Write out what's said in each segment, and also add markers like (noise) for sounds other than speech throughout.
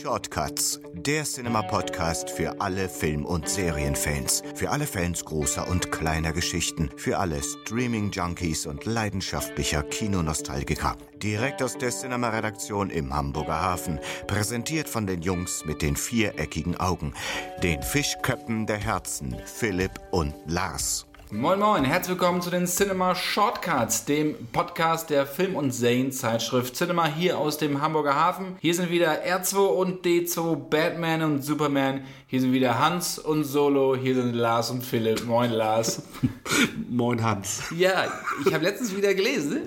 Shortcuts, der Cinema-Podcast für alle Film- und Serienfans, für alle Fans großer und kleiner Geschichten, für alle Streaming-Junkies und leidenschaftlicher Kinonostalgiker. Direkt aus der Cinema-Redaktion im Hamburger Hafen, präsentiert von den Jungs mit den viereckigen Augen, den Fischköppen der Herzen, Philipp und Lars. Moin Moin, herzlich willkommen zu den Cinema Shortcuts, dem Podcast der Film- und Zane-Zeitschrift Cinema hier aus dem Hamburger Hafen. Hier sind wieder R2 und D2, Batman und Superman. Hier sind wieder Hans und Solo. Hier sind Lars und Philipp. Moin Lars. (laughs) Moin Hans. Ja, ich habe letztens wieder gelesen,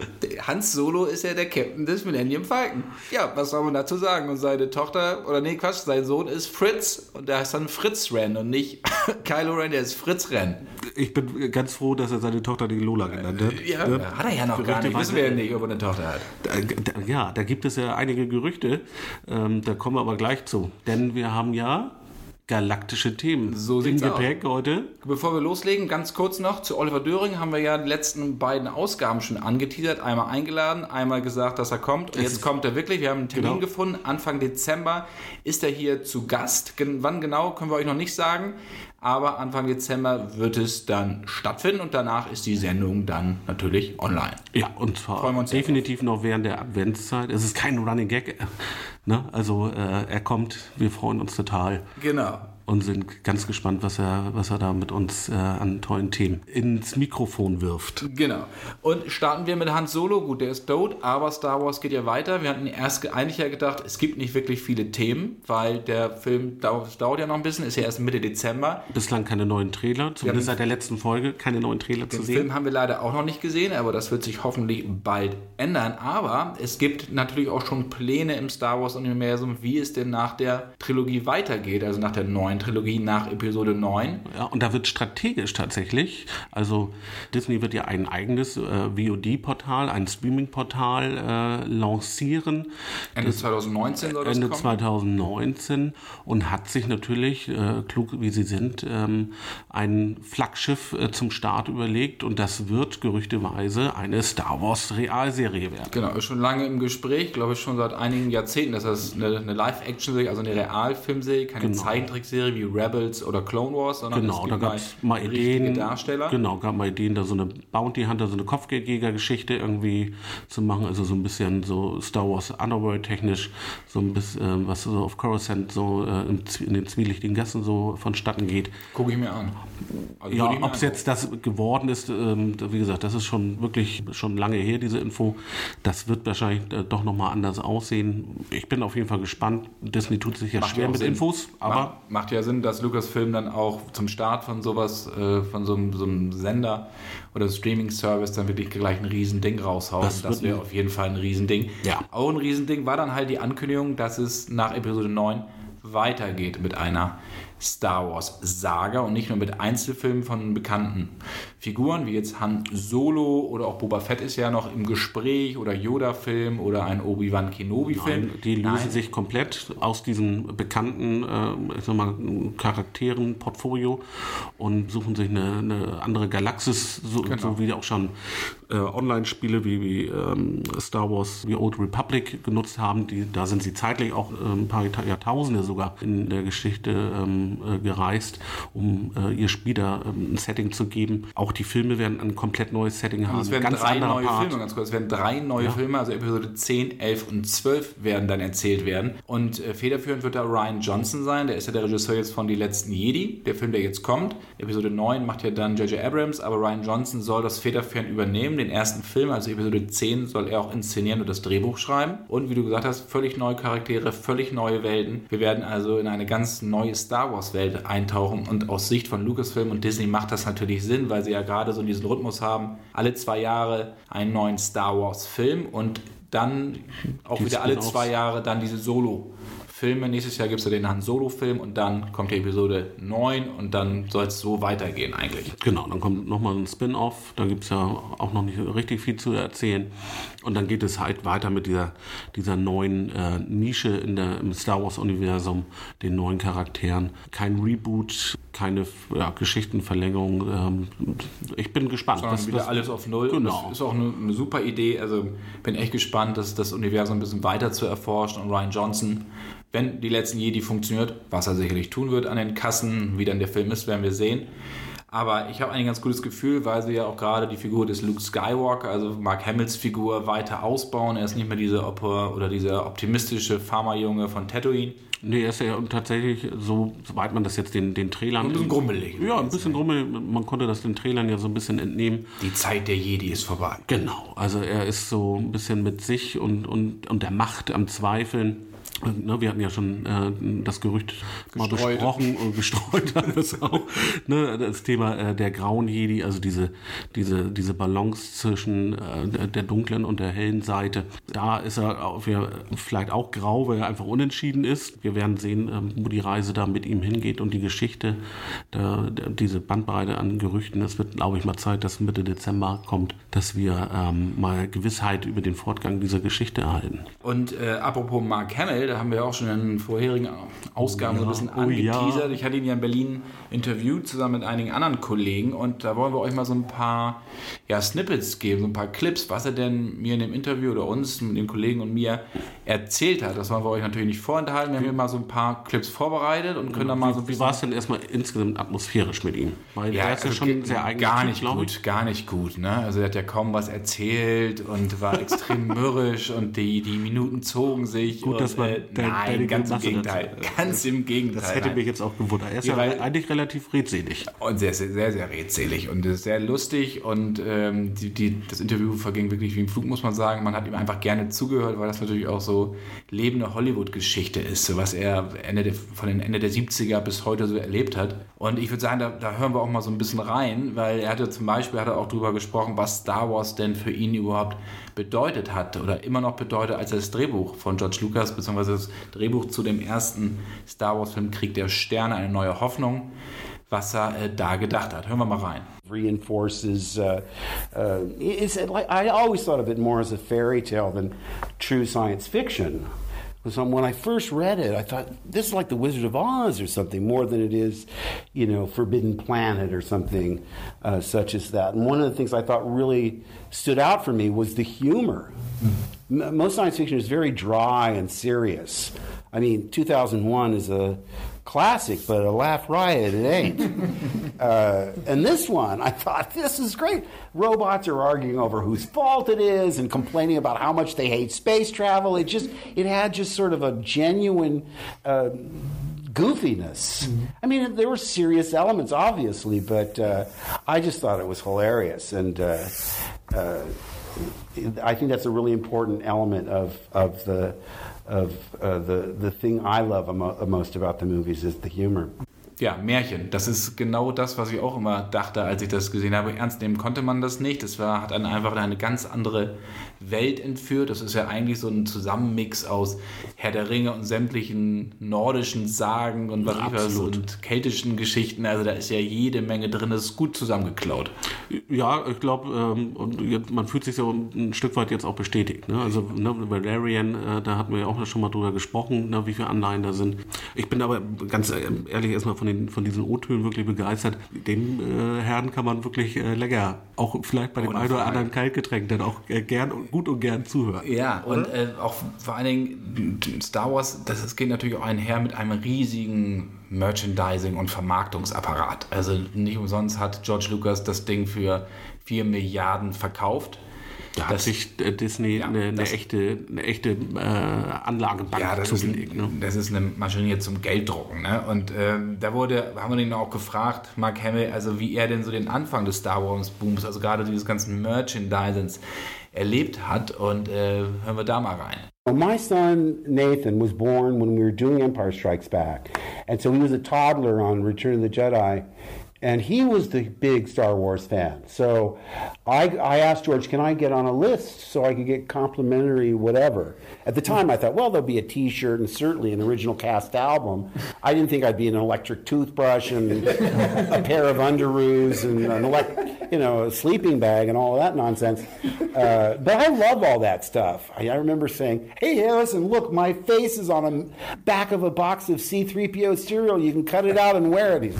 Hans Solo ist ja der Captain des Millennium Falcon. Ja, was soll man dazu sagen? Und seine Tochter, oder nee, Quatsch, sein Sohn ist Fritz und der heißt dann Fritz Ren und nicht (laughs) Kylo Ren, der ist Fritz Ren. Ich bin ganz froh, dass er seine Tochter die Lola genannt hat. Ja, Ne? hat er ja noch gar nicht. Wissen wir ja nicht, ob er eine Tochter hat. Da- da- Ja, da gibt es ja einige Gerüchte. Ähm, da kommen wir aber gleich zu. Denn wir haben ja galaktische Themen So im sieht's aus. Gepäck heute. Bevor wir loslegen, ganz kurz noch zu Oliver Döring haben wir ja die letzten beiden Ausgaben schon angeteasert. Einmal eingeladen, einmal gesagt, dass er kommt. Und jetzt kommt er wirklich. Wir haben einen Termin Genau. gefunden. Anfang Dezember ist er hier zu Gast. Wann genau, können wir euch noch nicht sagen. Aber Anfang Dezember wird es dann stattfinden und danach ist die Sendung dann natürlich online. Ja, und zwar definitiv noch während der Adventszeit. Es ist kein Running Gag. äh, Ne? Also äh, er kommt, wir freuen uns total. Genau. Und sind ganz gespannt, was er, was er da mit uns äh, an tollen Themen ins Mikrofon wirft. Genau. Und starten wir mit Hans Solo. Gut, der ist tot, aber Star Wars geht ja weiter. Wir hatten erst ge- eigentlich ja gedacht, es gibt nicht wirklich viele Themen, weil der Film dauert, dauert ja noch ein bisschen, ist ja erst Mitte Dezember. Bislang keine neuen Trailer, zumindest seit der letzten Folge keine neuen Trailer zu Den sehen. Film haben wir leider auch noch nicht gesehen, aber das wird sich hoffentlich bald ändern. Aber es gibt natürlich auch schon Pläne im Star Wars-Universum, wie es denn nach der Trilogie weitergeht, also nach der neuen Trilogie, nach Episode 9. Ja, und da wird strategisch tatsächlich, also Disney wird ja ein eigenes äh, VOD-Portal, ein Streaming-Portal äh, lancieren. Ende 2019 soll das Ende kommen. 2019 und hat sich natürlich, äh, klug wie sie sind, ähm, ein Flaggschiff äh, zum Start überlegt und das wird gerüchteweise eine Star Wars Realserie werden. Genau, ist schon lange im Gespräch, glaube ich schon seit einigen Jahrzehnten, dass das eine, eine Live-Action-Serie, also eine Realfilmserie, keine Genau. Zeichentrickserie wie Rebels oder Clone Wars, sondern Genau, es da gibt gab es mal Ideen. Darsteller. Genau, gab mal Ideen, da so eine Bounty Hunter, so eine Kopfgeldjäger-Geschichte irgendwie zu machen. Also so ein bisschen so Star Wars Underworld technisch, so ein bisschen, was so auf Coruscant so äh, in den zwielichtigen Gassen so vonstatten geht. Gucke ich mir an. Also Ja, ob es jetzt das geworden ist, ähm, wie gesagt, das ist schon wirklich schon lange her, diese Info. Das wird wahrscheinlich äh, doch nochmal anders aussehen. Ich bin auf jeden Fall gespannt. Disney tut sich ja Macht schwer mit Sinn. Infos, aber macht, macht ja Sinn, dass Lucasfilm dann auch zum Start von sowas, äh, von so einem, so einem Sender oder Streaming-Service dann wirklich gleich ein Riesending raushaut. Das Das, wäre auf jeden Fall ein Riesending. Ja. Auch ein Riesending war dann halt die Ankündigung, dass es nach Episode 9 weitergeht mit einer Star Wars Saga und nicht nur mit Einzelfilmen von bekannten Figuren, wie jetzt Han Solo oder auch Boba Fett ist ja noch im Gespräch oder Yoda-Film oder ein Obi-Wan Kenobi-Film. Nein, die lösen sich komplett aus diesem bekannten äh, ich sag mal, Charakteren, Portfolio und suchen sich eine, eine andere Galaxis, so, Genau. so wie auch schon äh, Online-Spiele wie, wie ähm, Star Wars, wie Old Republic genutzt haben. Die, da sind sie zeitlich auch äh, ein paar Jahrta- Jahrtausende sogar in der Geschichte ähm, äh, gereist, um äh, ihr Spiel da ähm, ein Setting zu geben. Auch die Filme werden ein komplett neues Setting haben. Es werden ganz drei neue Part. Filme, ganz kurz. Es werden drei neue Filme, also Episode 10, 11 und 12 werden dann erzählt werden. Und äh, federführend wird da Ryan Johnson sein. Der ist ja der Regisseur jetzt von Die letzten Jedi, der Film, der jetzt kommt. Episode 9 macht ja dann J.J. Abrams, aber Ryan Johnson soll das federführend übernehmen. Den ersten Film, also Episode 10, soll er auch inszenieren und das Drehbuch schreiben. Und wie du gesagt hast, völlig neue Charaktere, völlig neue Welten. Wir werden also in eine ganz neue Star Wars-Welt eintauchen. Und aus Sicht von Lucasfilm und Disney macht das natürlich Sinn, weil sie ja gerade so diesen Rhythmus haben, alle zwei Jahre einen neuen Star Wars-Film und dann auch Die wieder alle Spin-offs. zwei Jahre dann diese Solo-Filme. Nächstes Jahr gibt es ja den Han Solo-Film und dann kommt die Episode 9 und dann soll es so weitergehen eigentlich. Genau, dann kommt nochmal ein Spin-off, da gibt es ja auch noch nicht richtig viel zu erzählen. Und dann geht es halt weiter mit dieser, dieser neuen äh, Nische in der, im Star Wars-Universum, den neuen Charakteren. Kein Reboot, keine ja, Geschichtenverlängerung. Ähm, ich bin gespannt. Sondern wieder das, alles auf Null. Genau. das ist auch eine, eine, super Idee. Also bin echt gespannt, das, das Universum ein bisschen weiter zu erforschen. Und Ryan Johnson, wenn die letzten Jedi funktioniert, was er sicherlich tun wird an den Kassen, wie dann der Film ist, werden wir sehen. Aber ich habe ein ganz gutes Gefühl, weil sie ja auch gerade die Figur des Luke Skywalker, also Mark Hamills Figur, weiter ausbauen. Er ist nicht mehr diese Oper oder dieser optimistische Pharmajunge von Tatooine. Nee, er ist ja tatsächlich, so, soweit man das jetzt den, den Trailern. Ein bisschen grummelig. Ja, ein bisschen grummelig. Man konnte das den Trailern ja so ein bisschen entnehmen. Die Zeit der Jedi ist vorbei. Genau. Also er ist so ein bisschen mit sich und, und, und der Macht am Zweifeln. Ne, wir hatten ja schon äh, das Gerücht gestreut. mal besprochen und gestreut haben es (laughs) auch. Ne, das Thema äh, der grauen Jedi, also diese, diese, diese Balance zwischen äh, der dunklen und der hellen Seite. Da ist er auf, ja, vielleicht auch grau, weil er einfach unentschieden ist. Wir werden sehen, ähm, wo die Reise da mit ihm hingeht und die Geschichte, da, diese Bandbreite an Gerüchten. Es wird, glaube ich, mal Zeit, dass Mitte Dezember kommt, dass wir ähm, mal Gewissheit über den Fortgang dieser Geschichte erhalten. Und äh, apropos Mark Hamill, da haben wir auch schon in vorherigen Ausgaben oh, ja. so ein bisschen angeteasert. Oh, ja. Ich hatte ihn ja in Berlin interviewt, zusammen mit einigen anderen Kollegen. Und da wollen wir euch mal so ein paar ja, Snippets geben, so ein paar Clips, was er denn mir in dem Interview oder uns, mit den Kollegen und mir erzählt hat. Das wollen wir euch natürlich nicht vorenthalten. Wir haben hier mal so ein paar Clips vorbereitet und können dann mal so ein bisschen... Wie war es denn erstmal insgesamt atmosphärisch mit ihm? Weil ja, ist ja also schon sehr eigentlich Gar nicht typ, gut, gar nicht gut. Ne? Also er hat ja kaum was erzählt und war extrem (laughs) mürrisch und die, die Minuten zogen sich. Gut, und, dass man äh, nein, ganz im Gegenteil. Ganz im Gegenteil. Das hätte mich jetzt auch gewundert. Er ist ja, ja eigentlich relativ redselig. Und sehr, sehr, sehr, sehr redselig und sehr lustig und ähm, die, die, das Interview verging wirklich wie im Flug, muss man sagen. Man hat ihm einfach gerne zugehört, weil das natürlich auch so lebende Hollywood-Geschichte ist, so was er Ende der, von den Ende der 70er bis heute so erlebt hat. Und ich würde sagen, da, da hören wir auch mal so ein bisschen rein, weil er hatte zum Beispiel hat er auch darüber gesprochen, was Star Wars denn für ihn überhaupt bedeutet hat oder immer noch bedeutet, als er das Drehbuch von George Lucas bzw. das Drehbuch zu dem ersten Star Wars-Film Krieg der Sterne, eine neue Hoffnung, was er äh, da gedacht hat. Hören wir mal rein. Reinforces, uh, uh, I always thought of it more as a fairy tale than true science fiction. So when I first read it, I thought this is like the Wizard of Oz or something more than it is, you know, Forbidden Planet or something uh, such as that. And one of the things I thought really stood out for me was the humor. Mm-hmm. Most science fiction is very dry and serious. I mean, 2001 is a classic, but a laugh riot it ain't. (laughs) uh, and this one, I thought, this is great. Robots are arguing over whose fault it is and complaining about how much they hate space travel. It just, it had just sort of a genuine. Uh, goofiness. Mm-hmm. I mean, there were serious elements, obviously, but uh, I just thought it was hilarious, and uh, uh, I think that's a really important element of of the of uh, the the thing I love most about the movies is the humor. ja, Märchen. Das ist genau das, was ich auch immer dachte, als ich das gesehen habe. Ernst nehmen konnte man das nicht. Es war, hat dann einfach eine ganz andere Welt entführt. Das ist ja eigentlich so ein Zusammenmix aus Herr der Ringe und sämtlichen nordischen Sagen und was was und keltischen Geschichten. Also da ist ja jede Menge drin. Das ist gut zusammengeklaut. Ja, ich glaube, ähm, man fühlt sich so ein Stück weit jetzt auch bestätigt. Ne? Also ne, Valerian, äh, da hatten wir ja auch schon mal drüber gesprochen, ne, wie viele Anleihen da sind. Ich bin aber ganz ehrlich erstmal von, den, von diesen O-Tönen wirklich begeistert. Den äh, Herrn kann man wirklich äh, lecker, auch vielleicht bei dem einen oder anderen Kaltgetränk, dann auch äh, gern und gut und gern zuhören. Ja, und äh, auch vor allen Dingen Star Wars, das, das geht natürlich auch einher mit einem riesigen Merchandising- und Vermarktungsapparat. Also nicht umsonst hat George Lucas das Ding für 4 Milliarden verkauft. Da hat sich äh, Disney ja, eine, eine, echte, eine echte äh, Anlagebank ja, das zugelegt. Ist ein, ne? Das ist eine Maschine zum Gelddrucken. Ne? Und äh, da wurde, haben wir ihn auch gefragt, Mark Hamill, also wie er denn so den Anfang des Star Wars Booms, also gerade dieses ganzen Merchandisings erlebt hat. Und äh, hören wir da mal rein. My son Nathan was born when we were doing Empire Strikes Back. And so he was a toddler on Return of the Jedi. And he was the big Star Wars fan. So I, I asked George, can I get on a list so I could get complimentary whatever? At the time, I thought, well, there'll be a T-shirt and certainly an original cast album. I didn't think I'd be an electric toothbrush and a pair of underoos and an you know, a sleeping bag and all that nonsense. Uh, but I love all that stuff. I, I remember saying, "Hey, Harrison, look, my face is on the back of a box of C-3PO cereal. You can cut it out and wear it."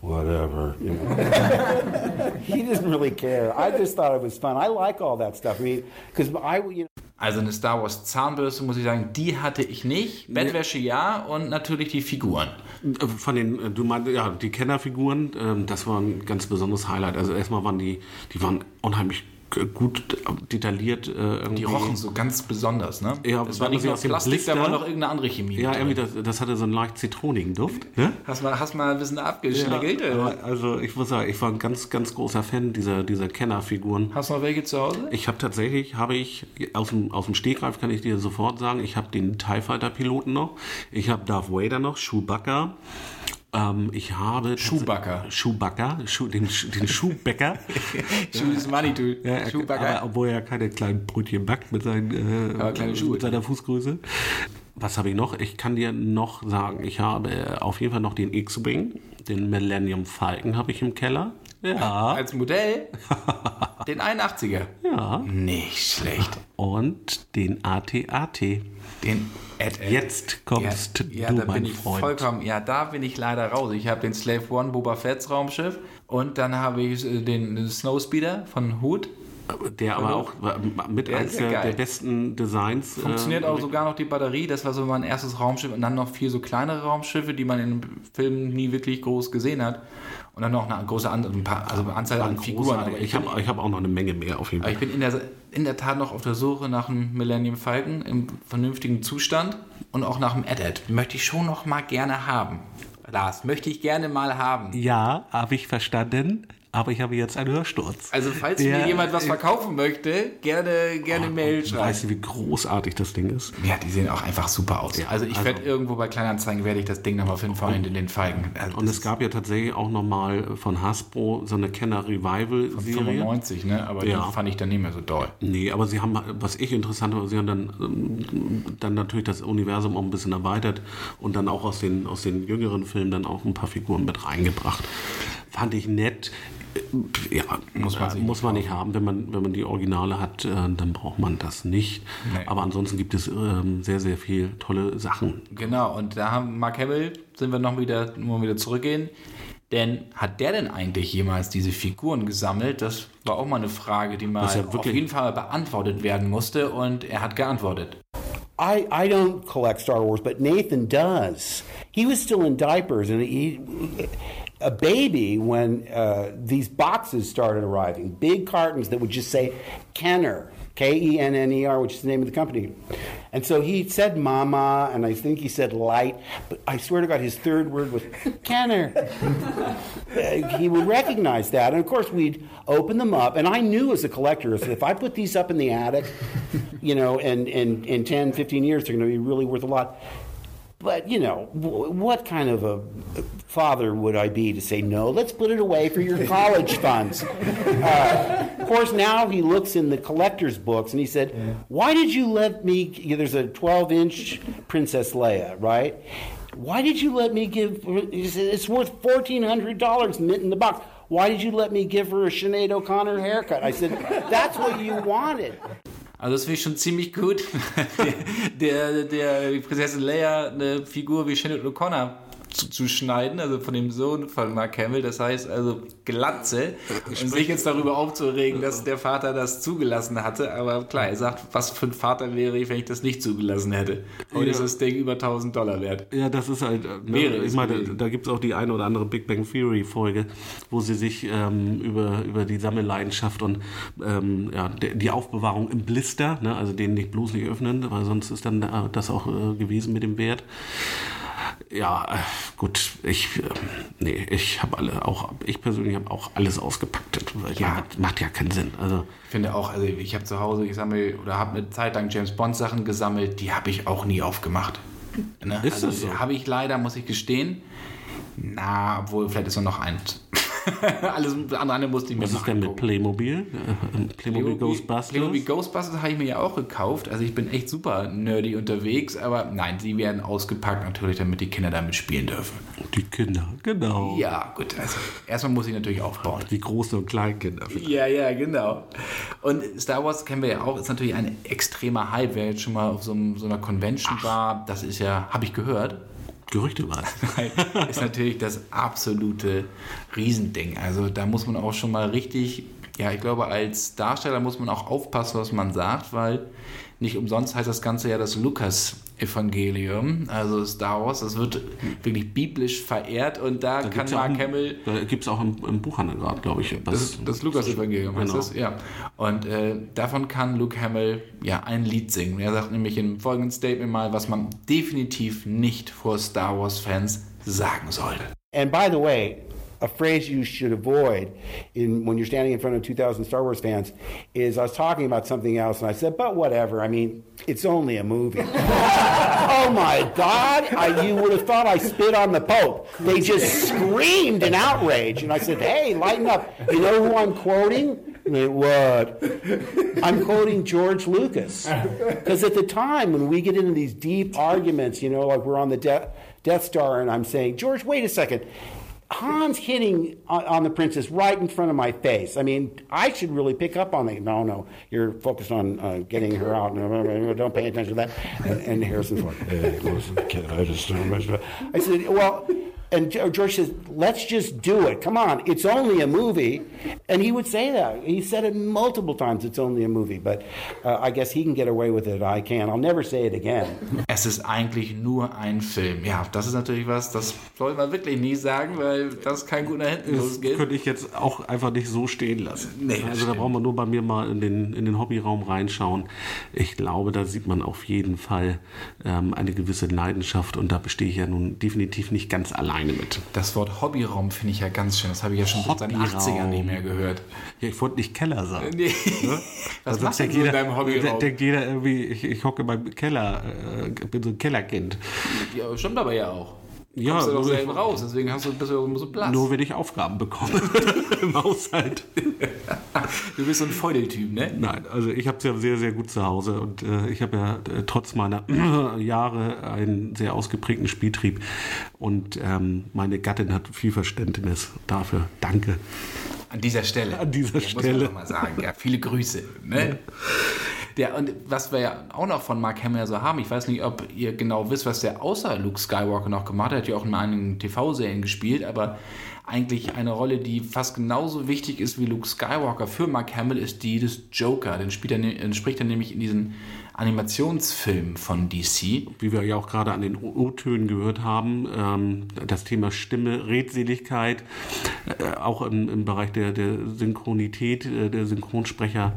Whatever. You (laughs) know. he didn't really care. I just thought it was fun. I like all that stuff. I mean, because I, you know. Also eine Star Wars Zahnbürste, muss ich sagen, die hatte ich nicht. Bettwäsche ja und natürlich die Figuren. Von den, äh, du meinst, ja, die Kennerfiguren, ähm, das war ein ganz besonderes Highlight. Also erstmal waren die, die waren unheimlich gut detailliert. Äh, irgendwie. Die rochen so ganz besonders, ne? Ja, das war nicht nur aus dem Plastik, da Blister- war noch irgendeine andere Chemie. Ja, irgendwie, das, das hatte so einen leicht zitronigen Duft. Ne? Hast mal, hast mal ein bisschen abgeschlägelt? Ja, aber also ich muss sagen, ich war ein ganz, ganz großer Fan dieser, dieser Kennerfiguren. Hast du noch welche zu Hause? Ich habe tatsächlich, habe ich, aus dem, aus dem Stegreif kann ich dir sofort sagen, ich habe den TIE Fighter Piloten noch, ich habe Darth Vader noch, Chewbacca, ähm, ich habe... Chewbacca. Chewbacca, Schuh, den, den Schuhbäcker. (laughs) Schuh ist Manitou. (laughs) Ja, er, Schuhbagger. aber obwohl er keine kleinen Brötchen backt mit, seinen, äh, mit seiner Fußgröße. Was habe ich noch? Ich kann dir noch sagen, ich habe auf jeden Fall noch den X-Wing, den Millennium Falcon habe ich im Keller. Ja. (laughs) Als Modell? Den 81er. Ja. Nicht schlecht. Und den AT-AT. Den Ed, Ed. Jetzt kommst ja, ja, du, da mein bin ich Freund. vollkommen. Ja, da bin ich leider raus. Ich habe den Slave One Boba Fett's Raumschiff und dann habe ich äh, den Snowspeeder von Hood. Der aber auch mit Der eines ja der, der besten Designs. Funktioniert äh, auch sogar noch die Batterie. Das war so mein erstes Raumschiff und dann noch vier so kleinere Raumschiffe, die man in Filmen nie wirklich groß gesehen hat. Und dann noch eine große An ein paar, also eine Anzahl an Figuren. Ich habe ich hab auch noch eine Menge mehr auf jeden aber Fall. ich bin in der, in der Tat noch auf der Suche nach einem Millennium Falcon im vernünftigen Zustand und auch nach einem Edit. Möchte ich schon noch mal gerne haben. Lars, möchte ich gerne mal haben. Ja, habe ich verstanden, aber ich habe jetzt einen Hörsturz. Also falls Der- mir jemand was verkaufen möchte, gerne, gerne Mail schreiben. Weißt du, wie großartig das Ding ist? Ja, die sehen auch einfach super aus. Ja, also ich also- werde irgendwo bei Kleinanzeigen werde ich das Ding nochmal finden, vor allem in den Feigen. Also Und es gab ja tatsächlich auch nochmal von Hasbro so eine Kenner Revival Serie. 95, ne? Aber Ja. die fand ich dann nicht mehr so doll. Nee, aber sie haben, was ich interessant war, sie haben dann, ähm, dann natürlich das Universum auch ein bisschen erweitert und dann auch aus den, aus den jüngeren Filmen dann auch ein paar Figuren mit reingebracht. Fand ich nett. Äh, Ja, Muss man sich muss man nicht haben. Wenn man, wenn man die Originale hat, äh, dann braucht man das nicht. Nee. Aber ansonsten gibt es ähm, sehr, sehr viel tolle Sachen. Genau, und da haben Mark Hamill, sind wir noch wieder, nur wieder zurückgehen. Denn hat der denn eigentlich jemals diese Figuren gesammelt? Das war auch mal eine Frage, die mal ja auf wirklich- jeden Fall beantwortet werden musste und er hat geantwortet. I, I don't collect Star Wars, but Nathan does. He was still in diapers and he, a baby when uh, these boxes started arriving, big cartons that would just say Kenner, K E N N E R, which is the name of the company. And so he said mama, and I think he said light, but I swear to God, his third word was (laughs) Kenner. Uh, he would recognize that. And of course, we'd open them up. And I knew as a collector, if if I put these up in the attic, you know, and in 10, 15 years, they're going to be really worth a lot. But, you know, w- what kind of a father would I be to say, no, let's put it away for your (laughs) college funds? Uh, of course, now he looks in the collector's books and he said, why did you let me, there's a 12 inch Princess Leia, right? Why did you let me give, he said, it's worth $1,400 mint in the box. Why did you let me give her a Sinead O'Connor haircut? I said, that's what you wanted. Also das finde ich schon ziemlich gut, (laughs) der, der Prinzessin Leia eine Figur wie Shannon O'Connor zu, zu schneiden, also von dem Sohn von Mark Hamill, das heißt also Glatze, und sich jetzt darüber aufzuregen, dass der Vater das zugelassen hatte, aber klar, er sagt, was für ein Vater wäre ich, wenn ich das nicht zugelassen hätte. Heute Ja. ist das Ding über 1000 Dollar wert. Ja, das ist halt. Ne, Wäre ich meine, gewesen. da gibt es auch die eine oder andere Big Bang Theory Folge, wo sie sich ähm, über, über die Sammelleidenschaft und ähm, ja, die Aufbewahrung im Blister, ne, also den nicht bloß nicht öffnen, weil sonst ist dann äh, das auch äh, gewesen mit dem Wert. Ja, äh, gut, ich, äh, nee, ich habe alle, auch, ich persönlich habe auch alles ausgepackt. Ja. macht, macht ja keinen Sinn. Also, Ich finde auch, also ich habe zu Hause, ich sammle oder habe eine Zeit lang James Bond Sachen gesammelt, die habe ich auch nie aufgemacht. Ne? Ist also, das so? Habe ich leider, muss ich gestehen. Na, obwohl, vielleicht ist noch noch eins. (laughs) Alles andere musste ich mir was ist denn mit. Playmobil? Äh, Playmobil Ghostbusters? Playmobil Ghostbusters habe ich mir ja auch gekauft. Also ich bin echt super nerdy unterwegs, aber nein, sie werden ausgepackt natürlich, damit die Kinder damit spielen dürfen. Die Kinder, genau. Ja, gut, also erstmal muss ich natürlich aufbauen. Die großen und kleinen Kinder. Ja, ja, genau. Und Star Wars kennen wir ja auch, ist natürlich ein extremer Hype. Wer jetzt schon mal auf so, einem, so einer Convention war, das ist ja, habe ich gehört. Gerüchte was. (laughs) ist natürlich das absolute Riesending. Also da muss man auch schon mal richtig, ja, ich glaube, als Darsteller muss man auch aufpassen, was man sagt, weil nicht umsonst heißt das Ganze ja das Lukas-Evangelium, also Star Wars. Das wird wirklich biblisch verehrt und da, Da kann Mark ein- Hamill Da gibt es auch im, im Buchhandel gerade, glaube ich. das, das Lukas-Evangelium heißt Genau. das, ja. Und äh, davon kann Luke Hamill ja ein Lied singen. Er sagt nämlich im folgenden Statement mal, was man definitiv nicht vor Star Wars-Fans sagen sollte. And by the way, a phrase you should avoid in when you're standing in front of 2,000 Star Wars fans is I was talking about something else and I said, but whatever. I mean, it's only a movie. (laughs) oh my God! I, you would have thought I spit on the Pope. They just screamed in outrage, and I said, "Hey, lighten up!" You know who I'm quoting? They, what? I'm quoting George Lucas. Because at the time when we get into these deep arguments, you know, like we're on the De- Death Star, and I'm saying, George, wait a second. Han's hitting on, the princess right in front of my face. I mean, I should really pick up on it. No, no, you're focused on uh, getting her out. No, no, no, Don't pay attention to that. And, and Harrison Ford, hey, listen, kid, I just don't. I said, well, and Ge- George says, let's just do it. Come on, it's only a movie. And he would say that. He said it multiple times, it's only a movie. But uh, I guess he can get away with it. I can't. I'll never say it again. (laughs) Es ist eigentlich nur ein Film. Ja, das ist natürlich was, das soll man wirklich nie sagen, weil das kann gut nach hinten Das losgehen. könnte ich jetzt auch einfach nicht so stehen lassen. Nee, also da brauchen wir nur bei mir mal in den, in den Hobbyraum reinschauen. Ich glaube, da sieht man auf jeden Fall ähm, eine gewisse Leidenschaft und da bestehe ich ja nun definitiv nicht ganz alleine mit. Das Wort Hobbyraum finde ich ja ganz schön. Das habe ich ja schon seit den Hobbyraum. 80ern nicht mehr gehört. Ja, ich wollte nicht Keller sagen. Nee. (laughs) Was Also machst du so in jeder, deinem Hobbyraum? de- denkt jeder irgendwie, ich, ich hocke beim Keller, äh, bin so ein Kellerkind. Ja, stimmt aber ja auch. Ja, Kommst du doch nur- selten raus, deswegen hast du, bist du so Platz. Nur wenn ich Aufgaben bekomme (laughs) im Haushalt. (laughs) Du bist so ein Feudeltyp, ne? Nein, also ich habe es ja sehr, sehr gut zu Hause und äh, ich habe ja äh, trotz meiner (clears throat) Jahre einen sehr ausgeprägten Spieltrieb und ähm, meine Gattin hat viel Verständnis dafür. Danke. An dieser Stelle. An dieser ja, Muss Stelle. man doch mal sagen. Ja, viele Grüße. Ne? Der, und was wir ja auch noch von Mark Hamill so haben, ich weiß nicht, ob ihr genau wisst, was der außer Luke Skywalker noch gemacht hat. Er hat ja auch in einigen TV-Serien gespielt, aber eigentlich eine Rolle, die fast genauso wichtig ist wie Luke Skywalker für Mark Hamill, ist die des Joker. Den, spielt er, den spricht er nämlich in diesen Animationsfilmen von DC. Wie wir ja auch gerade an den O-Tönen gehört haben, ähm, das Thema Stimme, Redseligkeit, äh, auch im, im Bereich der, der Synchronität, äh, der Synchronsprecher,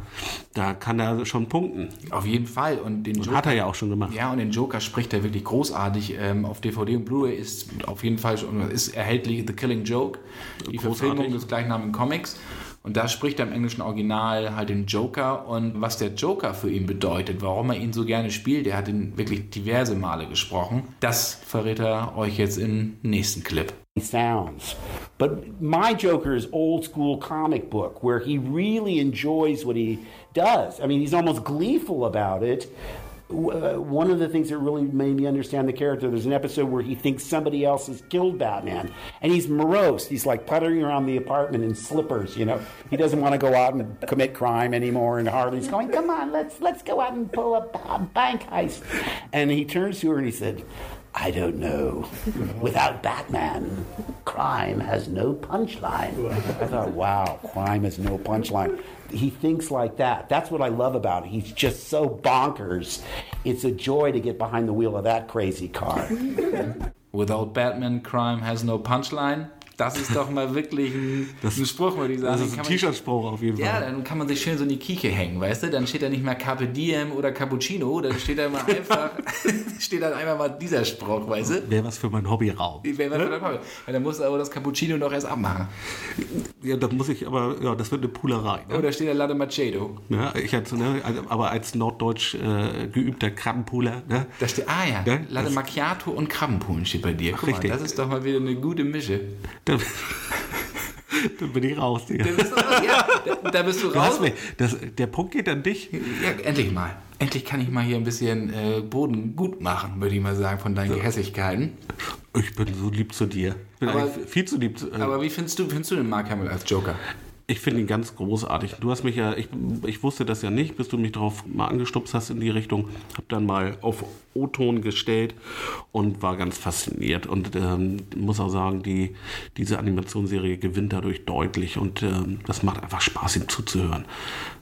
da kann er schon punkten. Auf jeden Fall. Und den Joker Hat er ja auch schon gemacht. Ja, und den Joker spricht er wirklich großartig. Ähm, auf DVD und Blu-ray ist auf jeden Fall schon ist erhältlich The Killing Joke, die Großartig. Verfilmung des gleichnamigen Comics. Und da spricht er im englischen Original halt den Joker und was der Joker für ihn bedeutet, warum er ihn so gerne spielt. Er hat ihn wirklich diverse Male gesprochen. Das verrät er euch jetzt im nächsten Clip. sounds. But my Joker is old school comic book where he really enjoys what he does. I mean, he's almost gleeful about it. Uh, one of the things that really made me understand the character, there's an episode where he thinks somebody else has killed Batman, and he's morose. He's like puttering around the apartment in slippers. You know, he doesn't want to go out and commit crime anymore. And Harley's going, "Come on, let's let's go out and pull a bank heist." And he turns to her and he said, I don't know. Without Batman, crime has no punchline. I thought, wow, crime has no punchline. He thinks like that. That's what I love about it. He's just so bonkers. It's a joy to get behind the wheel of that crazy car. Without Batman, crime has no punchline. Das ist doch mal wirklich ein, Das- ein Spruch, würde ich sagen. Das ist ein T-Shirt-Spruch auf jeden Ja, Fall. dann kann man sich schön so in die Kieche hängen, weißt du? Dann steht da nicht mehr Carpe Diem oder Cappuccino, dann steht da mal (laughs) einfach, (laughs) steht dann einfach mal dieser Spruch, weißt du? Wäre was für mein Hobbyraum. Wäre das für dein Hobby? Ja, dann musst du aber das Cappuccino noch erst abmachen. Ja, da muss ich aber, ja, das wird eine Pulerei. Ne? Oder steht da Latte Macedo. Ja, ich als, ne, also, aber als norddeutsch äh, geübter Krabbenpuler, ne? Da steht, ah ja, Ja, Latte Macchiato und Krabbenpulen steht bei dir. Guck Richtig. mal, das ist doch mal wieder eine gute Mische. Da, (laughs) da bin ich raus, Digga. ja, da, da bist du Du raus. mich, das, der Punkt geht an dich. Ja, endlich mal. Endlich kann ich mal hier ein bisschen äh, Boden gut machen, würde ich mal sagen, von deinen Gehässigkeiten. Ich bin so lieb zu dir. Ich bin Aber- viel zu lieb zu, äh, Aber wie findest du, findest du den Mark Hamill als Joker? Ich finde ihn ganz großartig. Du hast mich ja, ich, ich wusste das ja nicht, bis du mich darauf mal angestupst hast in die Richtung. Hab dann mal auf O-Ton gestellt und war ganz fasziniert. Und ähm, muss auch sagen, die, diese Animationsserie gewinnt dadurch deutlich und ähm, das macht einfach Spaß, ihm zuzuhören.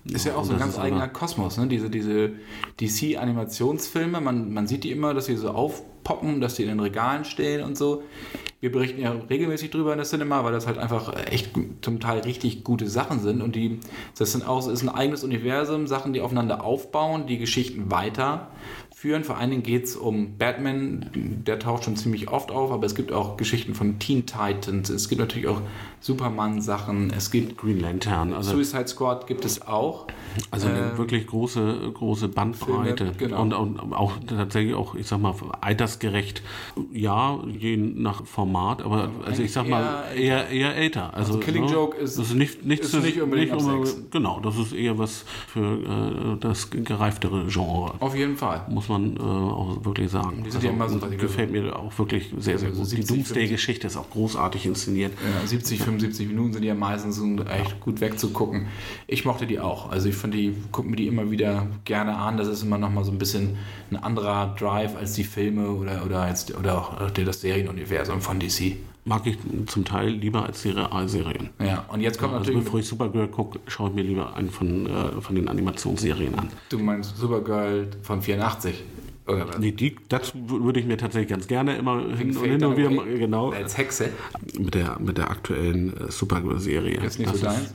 Ist ja auch so ein ganz eigener Kosmos, ne? Diese, diese DC-Animationsfilme, man, man sieht die immer, dass sie so aufpoppen, dass die in den Regalen stehen und so. Wir berichten ja regelmäßig drüber in der Cinema, weil das halt einfach echt zum Teil richtig gute Sachen sind. Und die, das sind auch, ist ein eigenes Universum, Sachen, die aufeinander aufbauen, die Geschichten weiter führen. Vor allen Dingen geht es um Batman, der taucht schon ziemlich oft auf, aber es gibt auch Geschichten von Teen Titans, es gibt natürlich auch Superman-Sachen, es gibt Green Lantern, also Suicide Squad gibt es auch. Also eine äh, wirklich große, große Bandbreite. Filme, genau. und, und, auch tatsächlich auch, ich sag mal, altersgerecht, ja, je nach Format, aber also ich sag mal, eher, eher älter. Also, also Killing ne, Joke ist, das ist nicht, nichts ist nicht unbedingt nicht unbedingt, Genau, das ist eher was für äh, das gereiftere Genre. Auf jeden Fall. Muss man äh, auch wirklich sagen. Die sind also, ja immer so, gefällt mir auch wirklich sehr, sehr also gut. Die Doomsday-Geschichte ist auch großartig inszeniert. Ja, 70, 75 Minuten sind die ja meistens echt gut wegzugucken. Ich mochte die auch. Also ich fand die, gucke mir die immer wieder gerne an. Das ist immer nochmal so ein bisschen ein anderer Drive als die Filme oder, oder, als, oder auch das Serienuniversum von DC mag ich zum Teil lieber als die Realserien. Ja, und jetzt kommt also natürlich. Bevor ich Supergirl gucke, schaue ich mir lieber einen von, äh, von den Animationsserien an. Du meinst Supergirl von 84? Oder was? Nee, die, das würde ich mir tatsächlich ganz gerne immer hin und, hin und wieder mal, genau. Als Hexe? Mit der, mit der aktuellen äh, Supergirl-Serie. Ist nicht das so deins?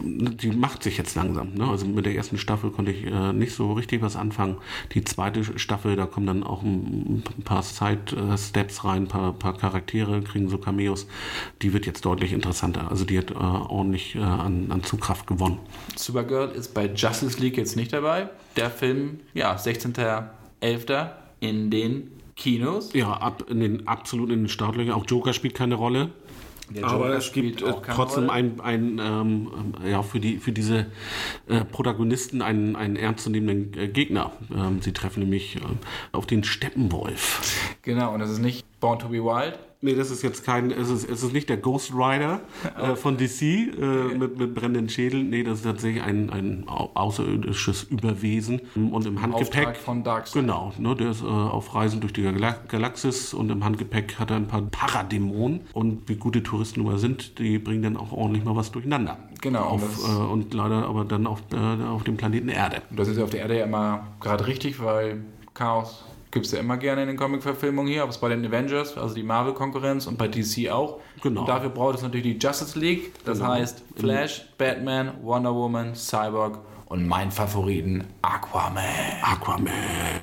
Die macht sich jetzt langsam. Ne? Also mit der ersten Staffel konnte ich äh, nicht so richtig was anfangen. Die zweite Staffel, da kommen dann auch ein, ein paar Side-Steps rein, ein paar, paar Charaktere, kriegen so Cameos. Die wird jetzt deutlich interessanter. Also die hat äh, ordentlich äh, an, an Zugkraft gewonnen. Supergirl ist bei Justice League jetzt nicht dabei. Der Film, ja, 16. 11. in den Kinos. Ja, ab in den absolut in den Startlöchern. Auch Joker spielt keine Rolle. Aber es gibt äh, trotzdem ein, ein ähm, ja, für, die, für diese äh, Protagonisten einen, einen ernstzunehmenden äh, Gegner. Ähm, sie treffen nämlich äh, auf den Steppenwolf. Genau, und das ist nicht Born to be Wild, Nee, das ist jetzt kein, es ist, es ist nicht der Ghost Rider äh, von DC äh, mit, mit brennenden Schädeln. Nee, das ist tatsächlich ein, ein außerirdisches Überwesen. Und im Handgepäck. Auftrag von Darkseid. Genau, ne, der ist äh, auf Reisen durch die Gal Galaxis und im Handgepäck hat er ein paar Paradämonen. Und wie gute Touristen immer sind, die bringen dann auch ordentlich mal was durcheinander. Genau. Auf, und, äh, und leider aber dann auf, äh, auf dem Planeten Erde. Das ist ja auf der Erde ja immer gerade richtig, weil Chaos gibt es ja immer gerne in den Comic-Verfilmungen hier, ob es bei den Avengers, also die Marvel-Konkurrenz und bei DC auch. Genau. Und dafür braucht es natürlich die Justice League, das genau. heißt Flash, Batman, Wonder Woman, Cyborg und mein Favoriten Aquaman. Aquaman.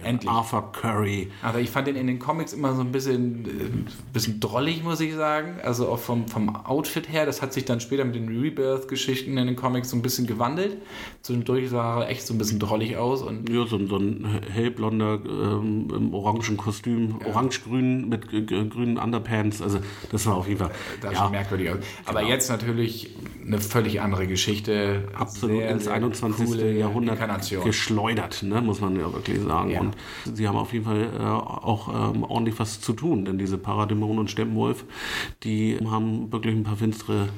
Endlich. Arthur Curry. Aber ich fand den in den Comics immer so ein bisschen, äh, bisschen drollig, muss ich sagen. Also auch vom, vom Outfit her. Das hat sich dann später mit den Rebirth-Geschichten in den Comics so ein bisschen gewandelt. Zwischendurch sah er echt so ein bisschen drollig aus. Und ja, so, so ein hellblonder ähm, im orangen Kostüm, ja. orange-grün mit grünen Underpants. Also das war auf jeden Fall. Das ja. merkwürdig aus. Aber genau. jetzt natürlich eine völlig andere Geschichte. Absolut sehr, ins 21. Jahrhundert geschleudert, ne, muss man ja wirklich sagen. Ja. Und sie haben auf jeden Fall äh, auch ähm, ordentlich was zu tun, denn diese Paradämon und Steppenwolf, die haben wirklich ein paar finstere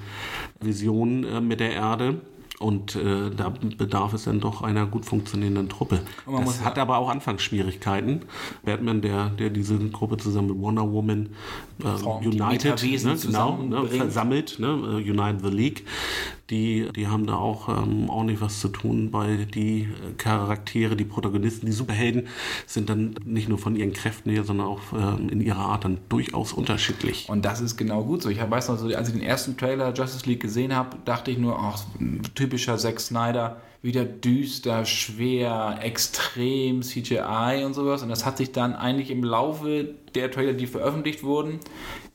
Visionen äh, mit der Erde und äh, da bedarf es dann doch einer gut funktionierenden Truppe. Das hat aber auch Anfangsschwierigkeiten. Batman, der, der diese Gruppe zusammen mit Wonder Woman äh, United ne, genau, ne, versammelt, ne, äh, United the League, die, die haben da auch ähm, ordentlich was zu tun, weil die äh, Charaktere, die Protagonisten, die Superhelden sind dann nicht nur von ihren Kräften her, sondern auch ähm, in ihrer Art dann durchaus unterschiedlich. Und das ist genau gut so. Ich weiß noch, als ich den ersten Trailer Justice League gesehen habe, dachte ich nur, ach, typischer Zack Snyder wieder düster, schwer, extrem CGI und sowas. Und das hat sich dann eigentlich im Laufe der Trailer, die veröffentlicht wurden,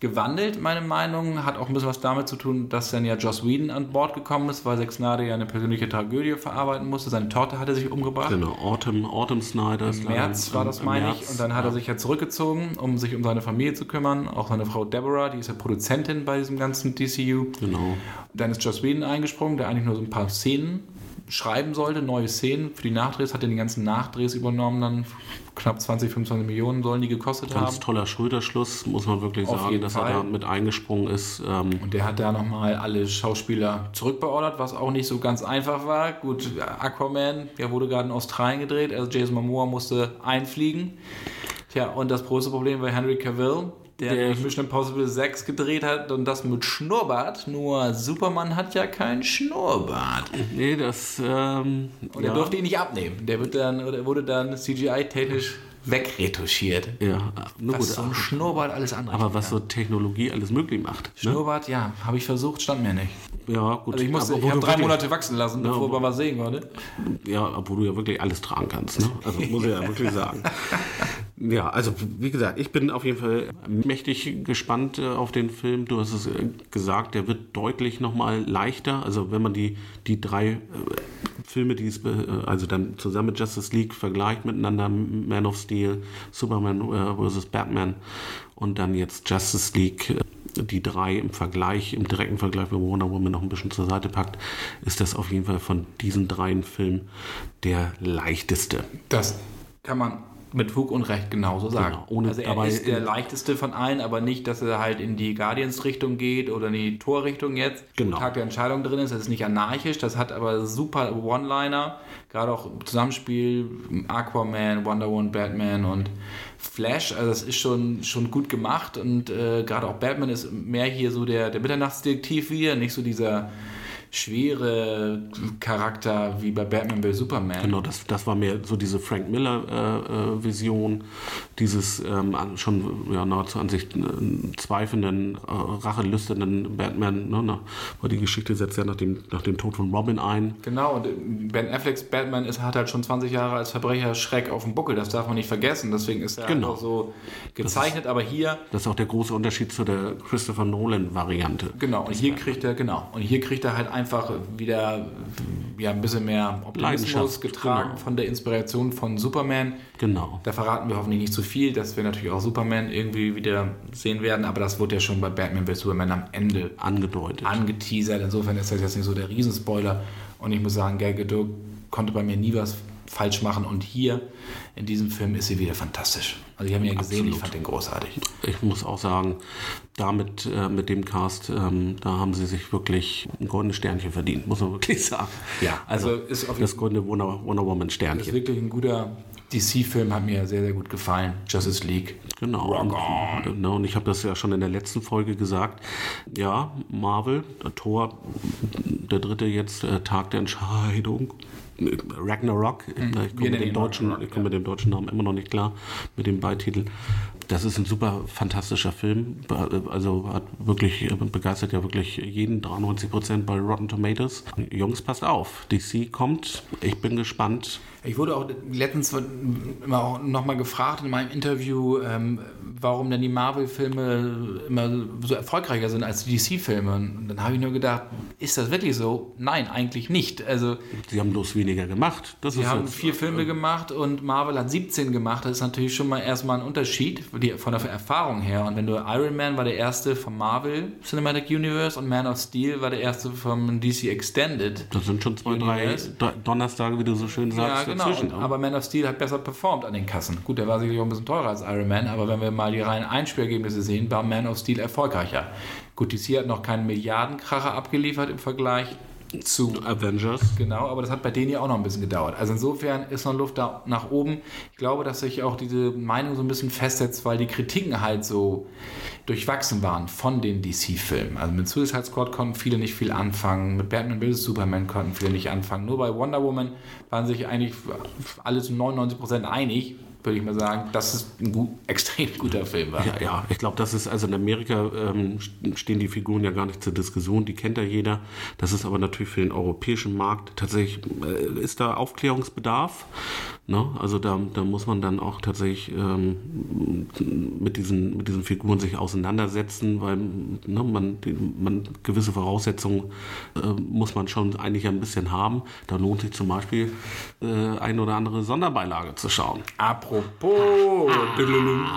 gewandelt, meine Meinung. Hat auch ein bisschen was damit zu tun, dass dann ja Joss Whedon an Bord gekommen ist, weil Zack Snyder ja eine persönliche Tragödie verarbeiten musste. Seine Tochter hatte sich umgebracht. Genau, Autumn, Autumn Snyder. Im März war das, meine ich. Und dann hat er sich ja zurückgezogen, um sich um seine Familie zu kümmern. Auch seine Frau Deborah, die ist ja Produzentin bei diesem ganzen DCU. Genau. Dann ist Joss Whedon eingesprungen, der eigentlich nur so ein paar Szenen schreiben sollte, neue Szenen für die Nachdrehs, hat er die ganzen Nachdrehs übernommen, dann knapp 20, 25 Millionen sollen die gekostet Ganz haben. toller Schröder-Schluss, muss man wirklich Auf sagen, dass Fall. er da mit eingesprungen ist. Ähm, Und der hat da nochmal alle Schauspieler zurückbeordert, was auch nicht so ganz einfach war. Gut, Aquaman, der wurde gerade in Australien gedreht, also Jason Momoa musste einfliegen. Tja, und das große Problem war Henry Cavill, der, Der- Mission Impossible 6 gedreht hat und das mit Schnurrbart. Nur Superman hat ja keinen Schnurrbart. nee, das. Ähm, Und er durfte ihn nicht abnehmen. Der wird dann, oder wurde dann CGI-technisch wegretuschiert. Ja, nur Was gut. so ein Schnurrbart alles andere. aber was so Technologie alles möglich macht. Ne? Schnurrbart, ja, habe ich versucht, stand mir nicht. Ja, gut. Also ich musste, aber ich habe drei Monate wachsen lassen, bevor man was sehen konnte. Ja, obwohl du ja wirklich alles tragen kannst. Ne? Also muss ich ja wirklich sagen. (laughs) Ja, also wie gesagt, ich bin auf jeden Fall mächtig gespannt äh, auf den Film. Du hast es äh, gesagt, der wird deutlich nochmal leichter. Also wenn man die, die drei äh, Filme, die es, also dann zusammen mit Justice League vergleicht miteinander, Man of Steel, Superman vs. Batman und dann jetzt Justice League, die drei im Vergleich, im direkten Vergleich, wenn Wonder Woman noch ein bisschen zur Seite packt, ist das auf jeden Fall von diesen dreien Filmen der leichteste. Das kann man mit Fug und Recht genauso sagen. Genau, ohne also er ist der leichteste von allen, aber nicht, dass er halt in die Guardians-Richtung geht oder in die Tor-Richtung jetzt. Genau. Tag der Entscheidung drin ist. Das ist nicht anarchisch, das hat aber super One-Liner. Gerade auch im Zusammenspiel Aquaman, Wonder Woman, Batman und Flash. Also das ist schon, schon gut gemacht und äh, gerade auch Batman ist mehr hier so der, der Mitternachtsdetektiv wieder, nicht so dieser schwere Charakter wie bei Batman bei Superman. Genau, das, das war mehr so diese Frank Miller-Vision, dieses ähm, schon ja, nahezu an sich äh, zweifelnden, äh, rachelüsternden Batman. Ne, ne, weil die Geschichte setzt ja nach dem, nach dem Tod von Robin ein. Genau, und äh, Ben Afflecks Batman ist, hat halt schon 20 Jahre als Verbrecher Schreck auf dem Buckel, das darf man nicht vergessen. Deswegen ist er Genau. einfach so gezeichnet, aber hier, Das ist auch der große Unterschied zu der Christopher Nolan-Variante. genau, und hier kriegt er, genau, und hier kriegt er halt einfach wieder ja, ein bisschen mehr Optimismus getragen genau. von der Inspiration von Superman. Genau. Da verraten wir hoffentlich nicht zu viel, dass wir natürlich auch Superman irgendwie wieder sehen werden, aber das wurde ja schon bei Batman vs. Superman am Ende Angedeutet. angeteasert. Insofern ist das jetzt nicht so der Riesenspoiler. Und ich muss sagen, Gal Gadot konnte bei mir nie was falsch machen. Und hier in diesem Film ist sie wieder fantastisch. Also ich habe ihn ja gesehen, ich Absolut. fand den großartig. ich muss auch sagen, damit äh, mit dem Cast, ähm, da haben sie sich wirklich ein goldenes Sternchen verdient, muss man wirklich sagen. Ja, also ist auf Das goldene Wonder, Wonder Woman ist Sternchen. wirklich ein guter DC-Film, hat mir sehr, sehr gut gefallen. Justice League. Genau. Rock Und, on. genau. Und ich habe das ja schon in der letzten Folge gesagt. Ja, Marvel, Thor, der dritte jetzt äh, Tag der Entscheidung. Äh, Ragnarok, ich komme mit, dem deutschen- Ragnarok, ich komm mit dem deutschen Namen immer noch nicht klar, mit dem Beititel. Das ist ein super fantastischer Film. Be- Also hat wirklich, äh, begeistert ja wirklich jeden, 93 Prozent bei Rotten Tomatoes. Jungs, passt auf. DC kommt. Ich bin gespannt. Ich wurde auch letztens immer auch noch mal gefragt in meinem Interview, ähm, warum denn die Marvel-Filme immer so erfolgreicher sind als die DC-Filme. Und dann habe ich nur gedacht, ist das wirklich so? Nein, eigentlich nicht. Also Sie haben bloß weniger gemacht. Das Sie ist haben vier Filme gemacht und Marvel hat 17 gemacht. Das ist natürlich schon mal erstmal ein Unterschied die- von der Erfahrung her. Und wenn du Iron Man war der erste vom Marvel Cinematic Universe und Man of Steel war der erste vom DC Extended. Das sind schon zwei, drei Universe. Donnerstage, wie du so schön Ja, sagst, genau. dazwischen. Und, aber Man of Steel hat besser performt an den Kassen. Gut, der war sicherlich auch ein bisschen teurer als Iron Man, aber wenn wir mal die reinen Einspielergebnisse sehen, war Man of Steel erfolgreicher. Gut, DC hat noch keinen Milliardenkracher abgeliefert im Vergleich zu Avengers. Genau, aber das hat bei denen ja auch noch ein bisschen gedauert. Also insofern ist noch Luft da nach oben. Ich glaube, dass sich auch diese Meinung so ein bisschen festsetzt, weil die Kritiken halt so durchwachsen waren von den DC-Filmen. Also mit Suicide Squad konnten viele nicht viel anfangen, mit Batman vs. Superman konnten viele nicht anfangen. Nur bei Wonder Woman waren sich eigentlich alle zu 99% einig, würde ich mal sagen, dass es ein gut, (laughs) extrem guter Film war. Ja, ja, ich glaube, das ist, also in Amerika ähm, stehen die Figuren ja gar nicht zur Diskussion, die kennt ja jeder. Das ist aber natürlich für den europäischen Markt tatsächlich, äh, ist da Aufklärungsbedarf. Ne? Also da, da muss man dann auch tatsächlich ähm, mit, diesen, mit diesen Figuren sich auseinandersetzen, weil ne, man, man gewisse Voraussetzungen äh, muss man schon eigentlich ein bisschen haben. Da lohnt sich zum Beispiel äh, eine oder andere Sonderbeilage zu schauen. Apropos Apropos,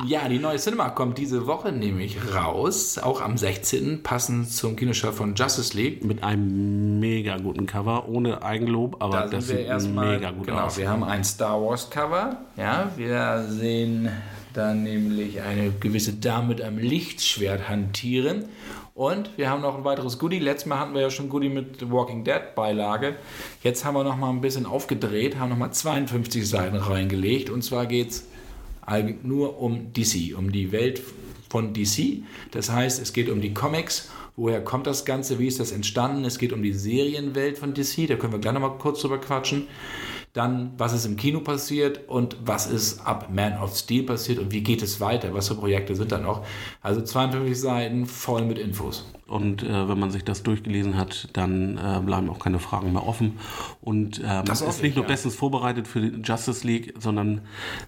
ja, die neue Cinema kommt diese Woche nämlich raus, auch am 16. passend zum Kinostart von Justice League. Mit einem mega guten Cover, ohne Eigenlob, aber Da das sieht erstmal, mega gut genau, aus. wir haben ein Star Wars Cover, ja, wir sehen dann nämlich eine gewisse Dame mit einem Lichtschwert hantieren und wir haben noch ein weiteres Goodie. Letztes Mal hatten wir ja schon Goodie mit The Walking Dead Beilage. Jetzt haben wir noch mal ein bisschen aufgedreht, haben noch mal 52 Seiten reingelegt und zwar geht es nur um DC, um die Welt von DC. Das heißt, es geht um die Comics. Woher kommt das Ganze? Wie ist das entstanden? Es geht um die Serienwelt von DC. Da können wir gleich noch mal kurz drüber quatschen. Dann, was ist im Kino passiert und was ist ab Man of Steel passiert und wie geht es weiter? Was für Projekte sind da noch? Also 52 Seiten voll mit Infos. Und äh, wenn man sich das durchgelesen hat, dann äh, bleiben auch keine Fragen mehr offen. Und ähm, Das ist nicht ich, nur ja. bestens vorbereitet für die Justice League, sondern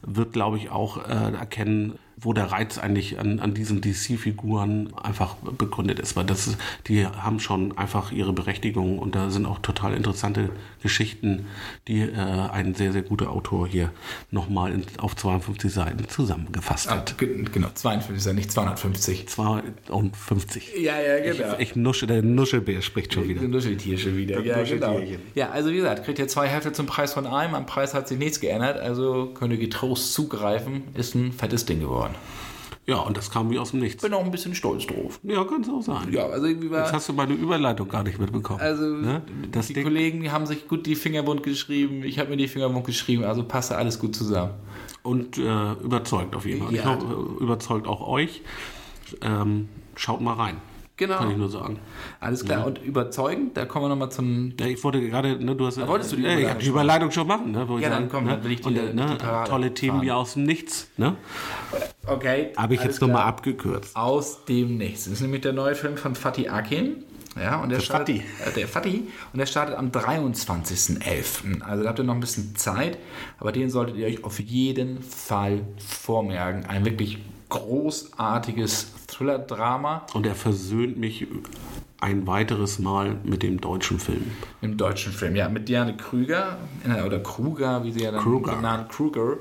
wird, glaube ich, auch äh, erkennen, wo der Reiz eigentlich an, an diesen DC-Figuren einfach begründet ist. Weil das die haben schon einfach ihre Berechtigung und da sind auch total interessante Geschichten, die äh, ein sehr, sehr guter Autor hier nochmal auf 52 Seiten zusammengefasst Ah, hat. ge- genau, 52 Seiten, nicht 250. 52. Ja, ja, Ich, ich nusche, der Nuschelbär spricht schon wieder. Ein Nuscheltier schon wieder. Ja, genau. Ja, also wie gesagt, kriegt ihr zwei Hefte zum Preis von einem. Am Preis hat sich nichts geändert, also könnt ihr getrost zugreifen. Ist ein fettes Ding geworden. Ja, und das kam wie aus dem Nichts. Bin auch ein bisschen stolz drauf. Ja, kann es auch sein. Ja, also irgendwie war. Jetzt hast du meine Überleitung gar nicht mitbekommen. Also ne? das die Ding, Kollegen die haben sich gut die Finger wund geschrieben, ich habe mir die Finger wund geschrieben, also passte alles gut zusammen. und äh, überzeugt auf jeden Fall. Ja. Ich hoffe, überzeugt auch euch. Ähm, schaut mal rein. Genau. Kann ich nur sagen. Alles klar. Und überzeugend, da kommen wir nochmal zum. Ja, ich wollte gerade, ne, du hast. wolltest du die ja, ich Überleitung hab die schon Überleitung schon machen, ne? wo ich Ja, dann komm, ne? dann will ich die- Und, ne, die tolle Themen fahren. wie aus dem Nichts, ne? Okay. Habe ich jetzt nochmal abgekürzt. Aus dem Nichts. Das ist nämlich der neue Film von Fatih Akin. Ja, und der, startet, Fatih. Äh, der Fatih. Und der startet am 23.11. Also da habt ihr noch ein bisschen Zeit, aber den solltet ihr euch auf jeden Fall vormerken. Ein wirklich großartiges Thriller-Drama Und er versöhnt mich ein weiteres Mal mit dem deutschen Film. im deutschen Film. Ja, mit Diane Krüger, äh, oder Kruger, wie sie ja dann Kruger. genannt, Kruger.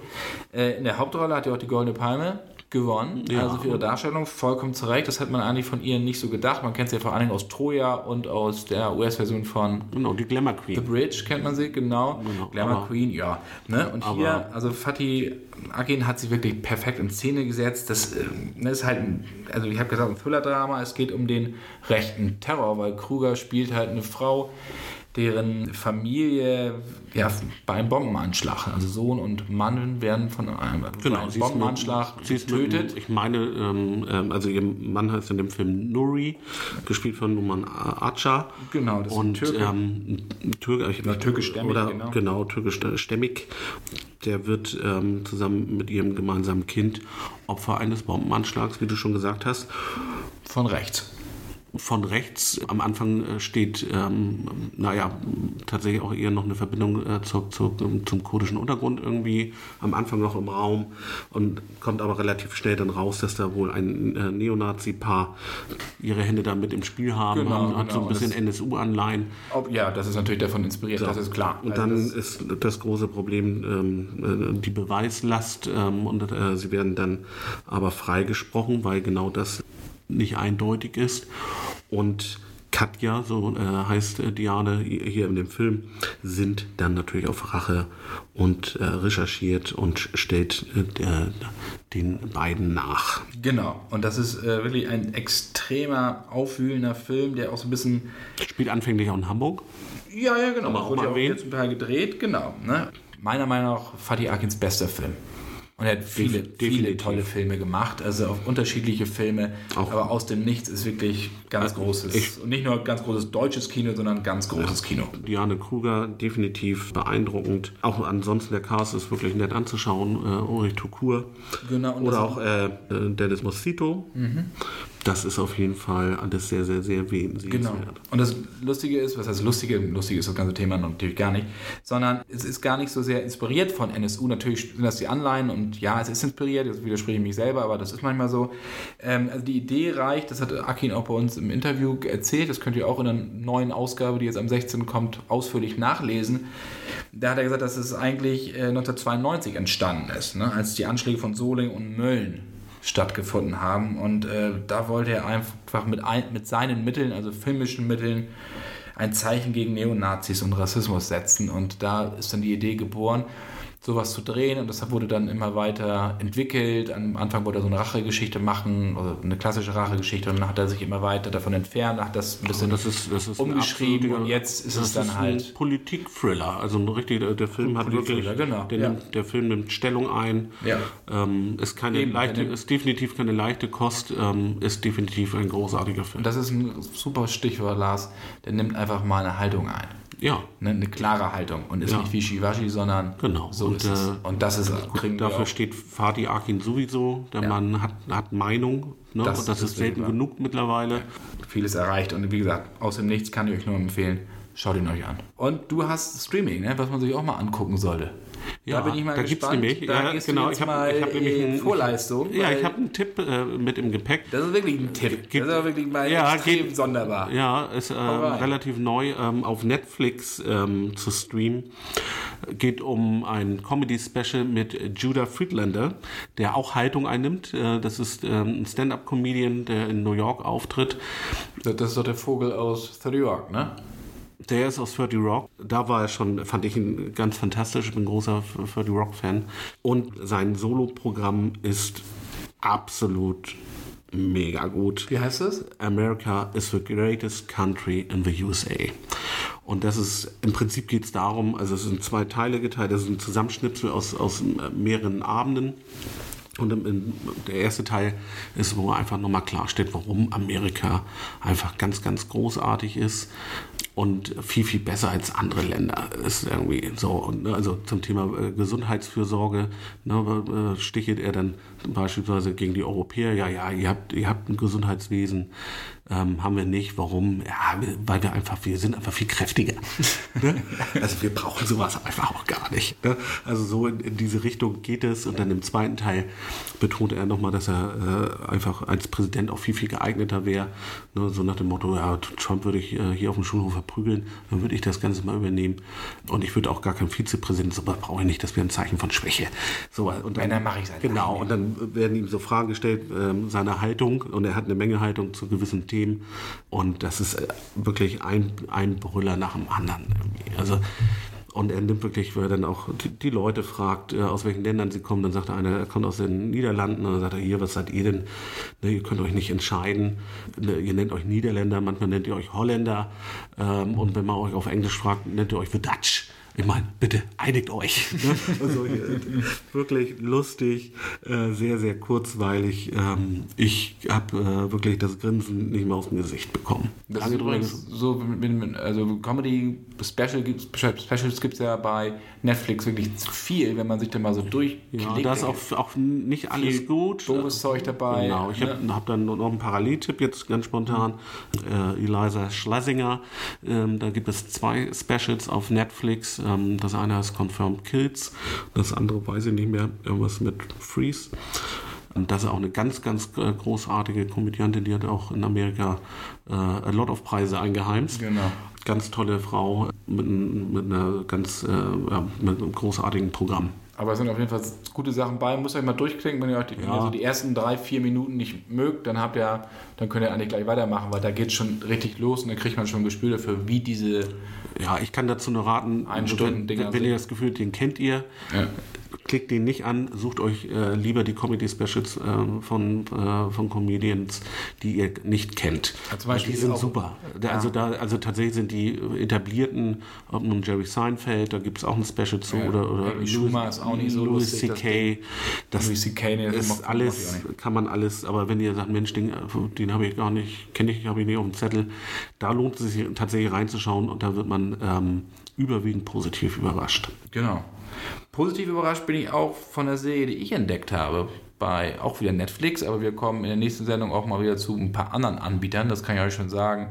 Äh, in der Hauptrolle hat er auch die Goldene Palme gewonnen. Ja. Also für ihre Darstellung vollkommen zurecht. Das hat man eigentlich von ihr nicht so gedacht. Man kennt sie ja vor allen Dingen aus Troja und aus der US-Version von Genau, die Glamour The Queen. Bridge kennt man sie, genau. Glamour aber- Queen, ja. Ne? Und aber- hier, also Fatih Akin hat sich wirklich perfekt in Szene gesetzt. Das, äh, das ist halt, ein, also ich habe gesagt, ein Thriller-Drama. Es geht um den rechten Terror, weil Kruger spielt halt eine Frau, deren Familie ja, bei einem Bombenanschlag, also Sohn und Mann werden von einem, ist Bombenanschlag sie ist getötet. Ich meine, ähm, ähm, also ihr Mann heißt in dem Film Nuri, gespielt von Numan Acar. Genau, das ist ein und Türke. Ähm, Türke, ich, Oder türkischstämmig, oder, genau. genau. türkischstämmig. Der wird ähm, zusammen mit ihrem gemeinsamen Kind Opfer eines Bombenanschlags, wie du schon gesagt hast. Von rechts. Von rechts am Anfang äh, steht, ähm, naja, tatsächlich auch eher noch eine Verbindung äh, zu, zu, zum kurdischen Untergrund irgendwie am Anfang noch im Raum und kommt aber relativ schnell dann raus, dass da wohl ein äh, Neonazi-Paar ihre Hände da mit im Spiel haben, Genau, haben hat so genau. ein bisschen NSU-Anleihen. Ja, das ist natürlich davon inspiriert, das ist klar. Und Also dann das- ist das große Problem ähm, äh, die Beweislast ähm, und äh, sie werden dann aber freigesprochen, weil genau das nicht eindeutig ist. Und Katja, so äh, heißt äh, Diane hier in dem Film, sind dann natürlich auf Rache und äh, recherchiert und stellt äh, den beiden nach. Genau, und das ist äh, wirklich ein extremer, aufwühlender Film, der auch so ein bisschen. Spielt anfänglich auch in Hamburg. Ja, ja, genau. Wurde ja auch jetzt ein paar gedreht, genau. Ne? Meiner Meinung nach Fatih Akins bester Film. Und er hat viele, Def- viele definitiv. tolle Filme gemacht, also auch unterschiedliche Filme. Auch- aber aus dem Nichts ist wirklich ganz großes. ich- und nicht nur ganz großes deutsches Kino, sondern ganz großes Kino. Diane Kruger definitiv beeindruckend. Auch ansonsten der Cast ist wirklich nett anzuschauen. Äh, Ulrich Tukur. Genau, und Oder auch äh, äh, Dennis Mosquito. Das ist auf jeden Fall alles sehr, sehr, sehr sehenswert. Genau. Und das Lustige ist, was heißt Lustige? Lustig ist das ganze Thema natürlich gar nicht, sondern es ist gar nicht so sehr inspiriert von NSU. Natürlich sind das die Anleihen und ja, es ist inspiriert, jetzt widerspreche ich mich selber, aber das ist manchmal so. Ähm, also die Idee reicht, das hat Akin auch bei uns im Interview erzählt, das könnt ihr auch in der neuen Ausgabe, die jetzt am 16. kommt, ausführlich nachlesen. Da hat er gesagt, dass es eigentlich äh, 1992 entstanden ist, ne? als die Anschläge von Soling und Mölln stattgefunden haben. Und äh, da wollte er einfach mit, ein, mit seinen Mitteln, also filmischen Mitteln, ein Zeichen gegen Neonazis und Rassismus setzen. Und da ist dann die Idee geboren, sowas zu drehen und das wurde dann immer weiter entwickelt. Am Anfang wollte er so eine Rachegeschichte machen, also eine klassische Rachegeschichte und dann hat er sich immer weiter davon entfernt, hat das ein bisschen das ist, das ist umgeschrieben und jetzt ist es dann ist halt ein Politik-Thriller. Also ein richtig, der Film hat wirklich, genau, der, ja. nimmt, der Film nimmt Stellung ein. Ja. Ähm, ist keine Eben, leichte, ist definitiv keine leichte Kost, ähm, ist definitiv ein großartiger Film. und das ist ein super Stichwort, Lars, der nimmt einfach mal eine Haltung ein. Ja. Ne, eine klare Haltung und ist Ja. nicht wischiwaschi, sondern Genau. so Und, ist es. äh, Und das ist, kriegen wir Dafür steht Fatih Akin sowieso. Der Ja. Mann hat, hat Meinung. Ne? Das und das ist ist selten genug mittlerweile. vieles erreicht. Und wie gesagt, aus dem Nichts kann ich euch nur empfehlen. Schaut ihn euch an. Und du hast Streaming, ne, was man sich auch mal angucken sollte. Ja, da bin ich mal da gibt's gespannt. nämlich- da ja, gehst genau, du jetzt ich hab- mal ich hab nämlich in einen- Vorleistung. Ja, ich habe einen Tipp äh, mit im Gepäck. Das ist wirklich ein Tipp. Geht- das ist wirklich mal Ja, extrem geht- sonderbar. Ja, ist ähm, relativ neu ähm, auf Netflix ähm, zu streamen. Geht um ein Comedy-Special mit Judah Friedlander, der auch Haltung einnimmt. Äh, das ist ähm, ein Stand-up-Comedian, der in New York auftritt. Das ist doch der Vogel aus The York, ne? Der ist aus 30 Rock. Da war er schon, fand ich ihn ganz fantastisch. Ich bin ein großer 30 Rock-Fan. Und sein Solo-Programm ist absolut mega gut. Wie heißt das? America is the greatest country in the USA. Und das ist, im Prinzip geht es darum, also es sind zwei Teile geteilt, das ist ein Zusammenschnipsel aus, aus mehreren Abenden. Und der erste Teil ist, wo einfach nochmal klarstellt, warum Amerika einfach ganz, ganz großartig ist und viel, viel besser als andere Länder ist irgendwie so. Und, ne, also zum Thema äh, Gesundheitsfürsorge ne, äh, stichelt er dann beispielsweise gegen die Europäer, ja, ja, ihr habt, ihr habt ein Gesundheitswesen, ähm, haben wir nicht. Warum? Ja, weil wir einfach, wir sind einfach viel kräftiger. (laughs) ne? Also wir brauchen sowas einfach auch gar nicht. Ne? Also so in, in diese Richtung geht es. Und dann im zweiten Teil betont er nochmal, dass er äh, einfach als Präsident auch viel, viel geeigneter wäre. Ne? So nach dem Motto, ja, Trump würde ich äh, hier auf dem Schulhof verprügeln, dann würde ich das Ganze mal übernehmen. Und ich würde auch gar kein Vizepräsident, so was brauche ich nicht, das wäre ein Zeichen von Schwäche. So, und Wenn, dann mache ich's halt Genau, und dann werden ihm so Fragen gestellt, ähm, seine Haltung, und er hat eine Menge Haltung zu gewissen Themen. Und das ist äh, wirklich ein, ein Brüller nach dem anderen. Also, und er nimmt wirklich, weil er dann auch die, die Leute fragt, äh, aus welchen Ländern sie kommen. Dann sagt er einer, er kommt aus den Niederlanden. Und dann sagt er, hier, was seid ihr denn? Ne, ihr könnt euch nicht entscheiden. Ne, ihr nennt euch Niederländer, manchmal nennt ihr euch Holländer. Ähm, und wenn man euch auf Englisch fragt, nennt ihr euch The Dutch. Ich meine, bitte einigt euch. (laughs) Ne? Also, wirklich lustig, äh, sehr, sehr kurzweilig. Ähm, ich habe äh, wirklich das Grinsen nicht mehr aus dem Gesicht bekommen. Das Lange ist übrigens so, also Comedy Special Specials gibt es ja bei Netflix wirklich viel, wenn man sich da mal so durchklickt. Ja, da ist auch, auch nicht alles viel gut. doofes Zeug dabei, Genau, ich habe ne? hab dann noch einen Paralleltipp jetzt ganz spontan. Äh, Eliza Schlesinger, ähm, da gibt es zwei Specials auf Netflix. Ähm, das eine heißt Confirmed Kills, das andere weiß ich nicht mehr, irgendwas mit Freeze. Und das ist auch eine ganz, ganz äh, großartige Komödiantin, die hat auch in Amerika äh, a lot of Preise eingeheimst. Genau. Ganz tolle Frau mit, mit einer ganz äh, ja, mit einem großartigen Programm. Aber es sind auf jeden Fall gute Sachen bei. Ihr euch mal durchklicken, wenn ihr euch die, wenn ihr so die ersten drei, vier Minuten nicht mögt, dann habt ihr, dann könnt ihr eigentlich gleich weitermachen, weil da geht es schon richtig los und dann kriegt man schon ein Gespür dafür, wie diese Ja, ich kann dazu nur raten, wenn, wenn ihr das Gefühl habt, den kennt ihr, Ja. Klickt den nicht an, sucht euch äh, lieber die Comedy-Specials äh, von, äh, von Comedians, die ihr nicht kennt. Ja, zum Beispiel die sind super. Da, also, da, also tatsächlich sind die etablierten, ob nun Jerry Seinfeld, da gibt es auch ein Special zu, Ja, oder, oder Schumer ist auch nicht so Louis C.K. Das Louis C.K., nee, das ist alles, kann man alles, aber wenn ihr sagt, Mensch, den, den habe ich gar nicht, kenne ich, habe ich nicht auf dem Zettel, da lohnt es sich tatsächlich reinzuschauen und da wird man ähm, überwiegend positiv überrascht. Genau. Positiv überrascht bin ich auch von der Serie, die ich entdeckt habe. bei auch wieder Netflix, aber wir kommen in der nächsten Sendung auch mal wieder zu ein paar anderen Anbietern, das kann ich euch schon sagen.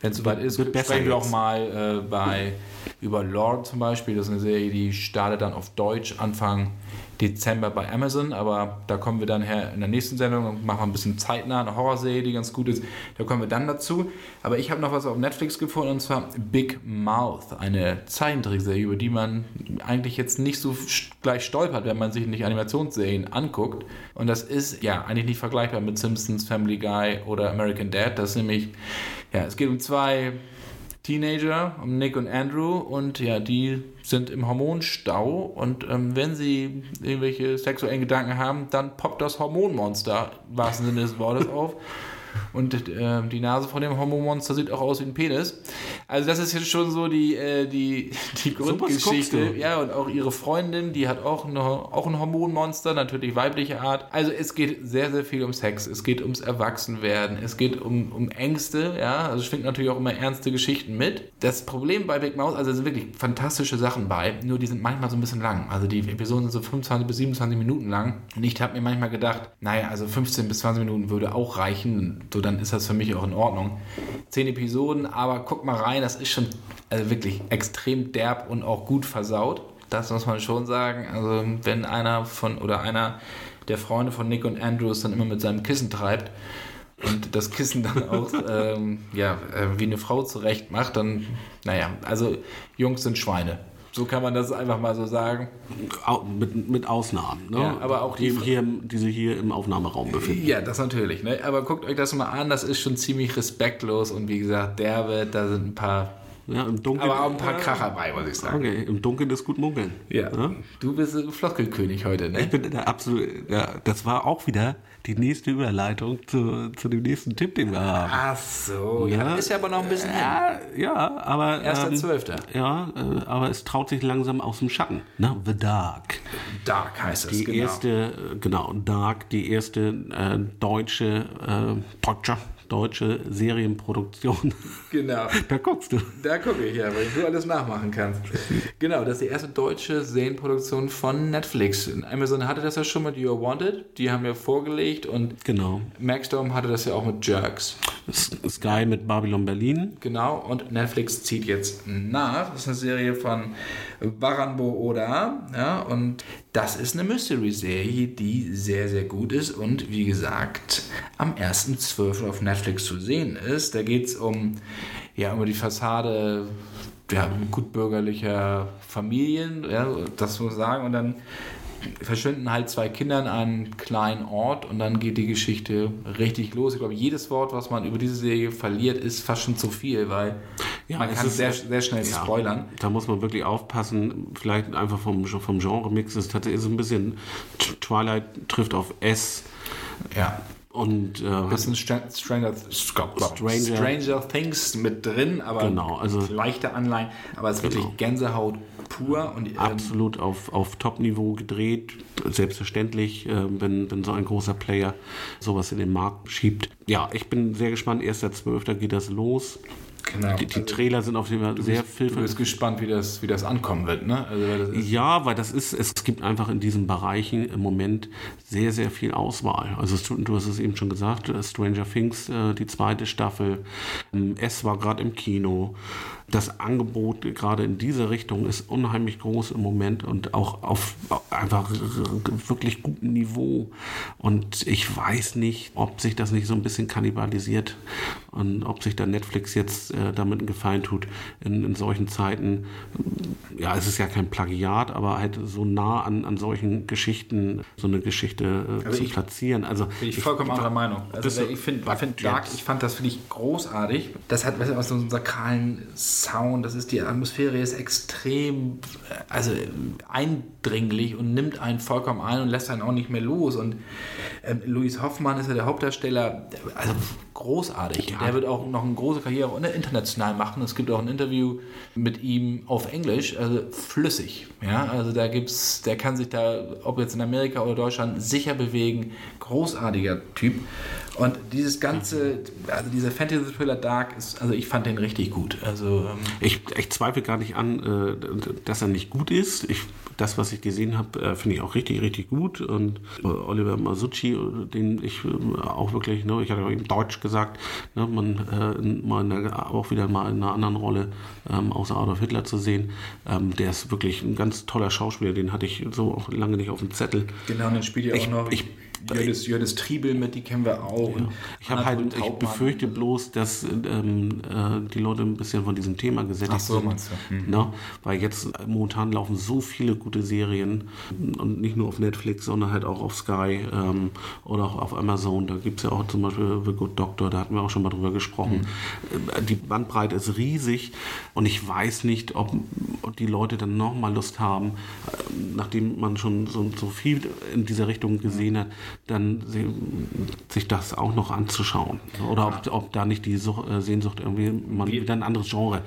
Wenn es soweit ist, sprechen wir auch mal äh, bei über Lord zum Beispiel. Das ist eine Serie, die startet dann auf Deutsch Anfang Dezember bei Amazon, aber da kommen wir dann her in der nächsten Sendung und machen ein bisschen zeitnah eine Horrorserie, die ganz gut ist. Da kommen wir dann dazu. Aber ich habe noch was auf Netflix gefunden und zwar Big Mouth, eine Zeichentrickserie, über die man eigentlich jetzt nicht so gleich stolpert, wenn man sich nicht Animationsserien anguckt. Und das ist ja eigentlich nicht vergleichbar mit Simpsons, Family Guy oder American Dad. Das ist nämlich, ja, es geht um zwei Teenager, Nick und Andrew, und ja, die sind im Hormonstau und ähm, wenn sie irgendwelche sexuellen Gedanken haben, dann poppt das Hormonmonster wahrsten Sinne des Wortes auf. Und äh, die Nase von dem Hormonmonster sieht auch aus wie ein Penis. Also das ist jetzt schon so die, äh, die, die Grundgeschichte. Ja, und auch ihre Freundin, die hat auch, eine, auch ein Hormonmonster, natürlich weibliche Art. Also es geht sehr, sehr viel um Sex. Es geht ums Erwachsenwerden. Es geht um, um Ängste. Ja, also es schwingt natürlich auch immer ernste Geschichten mit. Das Problem bei Big Mouth, also es sind wirklich fantastische Sachen bei, nur die sind manchmal so ein bisschen lang. Also die Episoden sind so 25 bis 27 Minuten lang. Und ich habe mir manchmal gedacht, naja, also 15 bis 20 Minuten würde auch reichen. So, dann ist das für mich auch in Ordnung. Zehn Episoden, aber guck mal rein, das ist schon also wirklich extrem derb und auch gut versaut. Das muss man schon sagen. Also wenn einer von oder einer der Freunde von Nick und Andrews dann immer mit seinem Kissen treibt und das Kissen dann (laughs) auch ähm, ja, äh, wie eine Frau zurecht macht, dann, naja, also Jungs sind Schweine. So kann man das einfach mal so sagen. Mit, mit Ausnahmen, ne? Ja, aber auch die- die, hier, die sich hier im Aufnahmeraum befinden. Ja, das natürlich. Ne? Aber guckt euch das mal an, das ist schon ziemlich respektlos und wie gesagt, derbe, da sind ein paar, Ja, im Dunkeln. aber auch ein paar Kracher bei, muss ich sagen. Okay, im Dunkeln ist gut munkeln. Ja. Du bist ein Floskelkönig heute, ne? Ich bin der absolute, ja, das war auch wieder die nächste Überleitung zu, zu dem nächsten Tipp, den wir haben. Ach so, ja. Ja. Ist ja aber noch ein bisschen hin. Ja, ja, aber. Erster ähm, Zwölfter. Ja, äh, aber es traut sich langsam aus dem Schatten. Ne? The Dark. Dark heißt es, Die genau. erste, äh, genau, Dark, die erste äh, deutsche, äh, deutsche, deutsche Serienproduktion. (laughs) Genau. da guckst du. Da gucke ich ja, weil du alles nachmachen kannst. Genau, das ist die erste deutsche Serienproduktion von Netflix. Amazon hatte das ja schon mit You Are Wanted, die haben wir vorgelegt und Genau. Maxdome hatte das ja auch mit Jerks. Sky mit Babylon Berlin. Genau, und Netflix zieht jetzt nach. Das ist eine Serie von Baranbo Oda. Ja, und das ist eine Mystery-Serie, die sehr, sehr gut ist und wie gesagt am 1.12. auf Netflix zu sehen ist. Da geht es um, ja, um die Fassade ja, gutbürgerlicher Familien, ja, das muss man sagen. Und dann verschwinden halt zwei Kinder an einem kleinen Ort und dann geht die Geschichte richtig los. Ich glaube, jedes Wort, was man über diese Serie verliert, ist fast schon zu viel, weil man es kann ist- sehr, sehr schnell Ja, spoilern. Da muss man wirklich aufpassen. Vielleicht einfach vom, vom Genre-Mix ist tatsächlich so ein bisschen Twilight trifft auf S Ja. Und äh, Bisschen Stra- Stranger, Stranger- Stranger Things mit drin, aber Genau, also- leichte Anleihen, aber es ist wirklich Genau. Gänsehaut pur und ähm, absolut auf, auf Top-Niveau gedreht. Selbstverständlich, äh, wenn, wenn so ein großer Player sowas in den Markt schiebt. Ja, ich bin sehr gespannt. 1.12. geht das los. Genau. Die, die Trailer sind auf jeden Fall sehr Du vielfältig. bist gespannt, wie das, wie das ankommen wird, ne? Also, weil das Ja, weil das ist, es gibt einfach in diesen Bereichen im Moment sehr, sehr viel Auswahl. Also du hast es eben schon gesagt, äh, Stranger Things, äh, die zweite Staffel, ähm, S war gerade im Kino. Das Angebot gerade in diese Richtung ist unheimlich groß im Moment und auch auf einfach wirklich gutem Niveau. Und ich weiß nicht, ob sich das nicht so ein bisschen kannibalisiert und ob sich da Netflix jetzt äh, damit einen Gefallen tut in, in solchen Zeiten. Ja, es ist ja kein Plagiat, aber halt so nah an, an solchen Geschichten so eine Geschichte äh, Also zu ich- platzieren. Also Bin ich vollkommen anderer Meinung. Also ich finde ich find Dark, ich fand das finde ich großartig. Das hat weißt du, aus so einem sakralen Sound, das ist die Atmosphäre ist extrem äh, also eindringlich und nimmt einen vollkommen ein und lässt einen auch nicht mehr los. Und ähm, Luis Hoffmann ist ja der Hauptdarsteller, also großartig. Der wird auch noch eine große Karriere international machen. Es gibt auch ein Interview mit ihm auf Englisch, also flüssig. Ja, also da gibt's, der kann sich da, ob jetzt in Amerika oder Deutschland, sicher bewegen. Großartiger Typ. Und dieses ganze, also dieser Fantasy-Thriller Dark ist, also ich fand den richtig gut. Also ähm, ich, ich zweifle gar nicht an, äh, dass er nicht gut ist. Ich, das, was ich gesehen habe, äh, finde ich auch richtig, richtig gut. Und äh, Oliver Masucci, den ich auch wirklich, ne, ich hatte auch eben Deutsch gesagt, ne, man mal der, auch wieder mal in einer anderen Rolle ähm, außer Adolf Hitler zu sehen. Ähm, der ist wirklich ein ganz toller Schauspieler, den hatte ich so auch lange nicht auf dem Zettel. Genau, den spielt ja auch noch. Ich, Jördis, Jördis Triebel mit, die kennen wir auch. Ja. Ich habe halt, ich befürchte bloß, dass ähm, äh, die Leute ein bisschen von diesem Thema gesättigt so, sind. Mhm. Ne? Weil jetzt momentan laufen so viele gute Serien und nicht nur auf Netflix, sondern halt auch auf Sky ähm, oder auch auf Amazon. Da gibt es ja auch zum Beispiel The Good Doctor, da hatten wir auch schon mal drüber gesprochen. Mhm. Die Bandbreite ist riesig und ich weiß nicht, ob, ob die Leute dann nochmal Lust haben, äh, nachdem man schon so, so viel in dieser Richtung gesehen hat, dann sich das auch noch anzuschauen. Oder ob, ob da nicht die Such, äh, Sehnsucht irgendwie mal wir, wieder ein anderes Genre.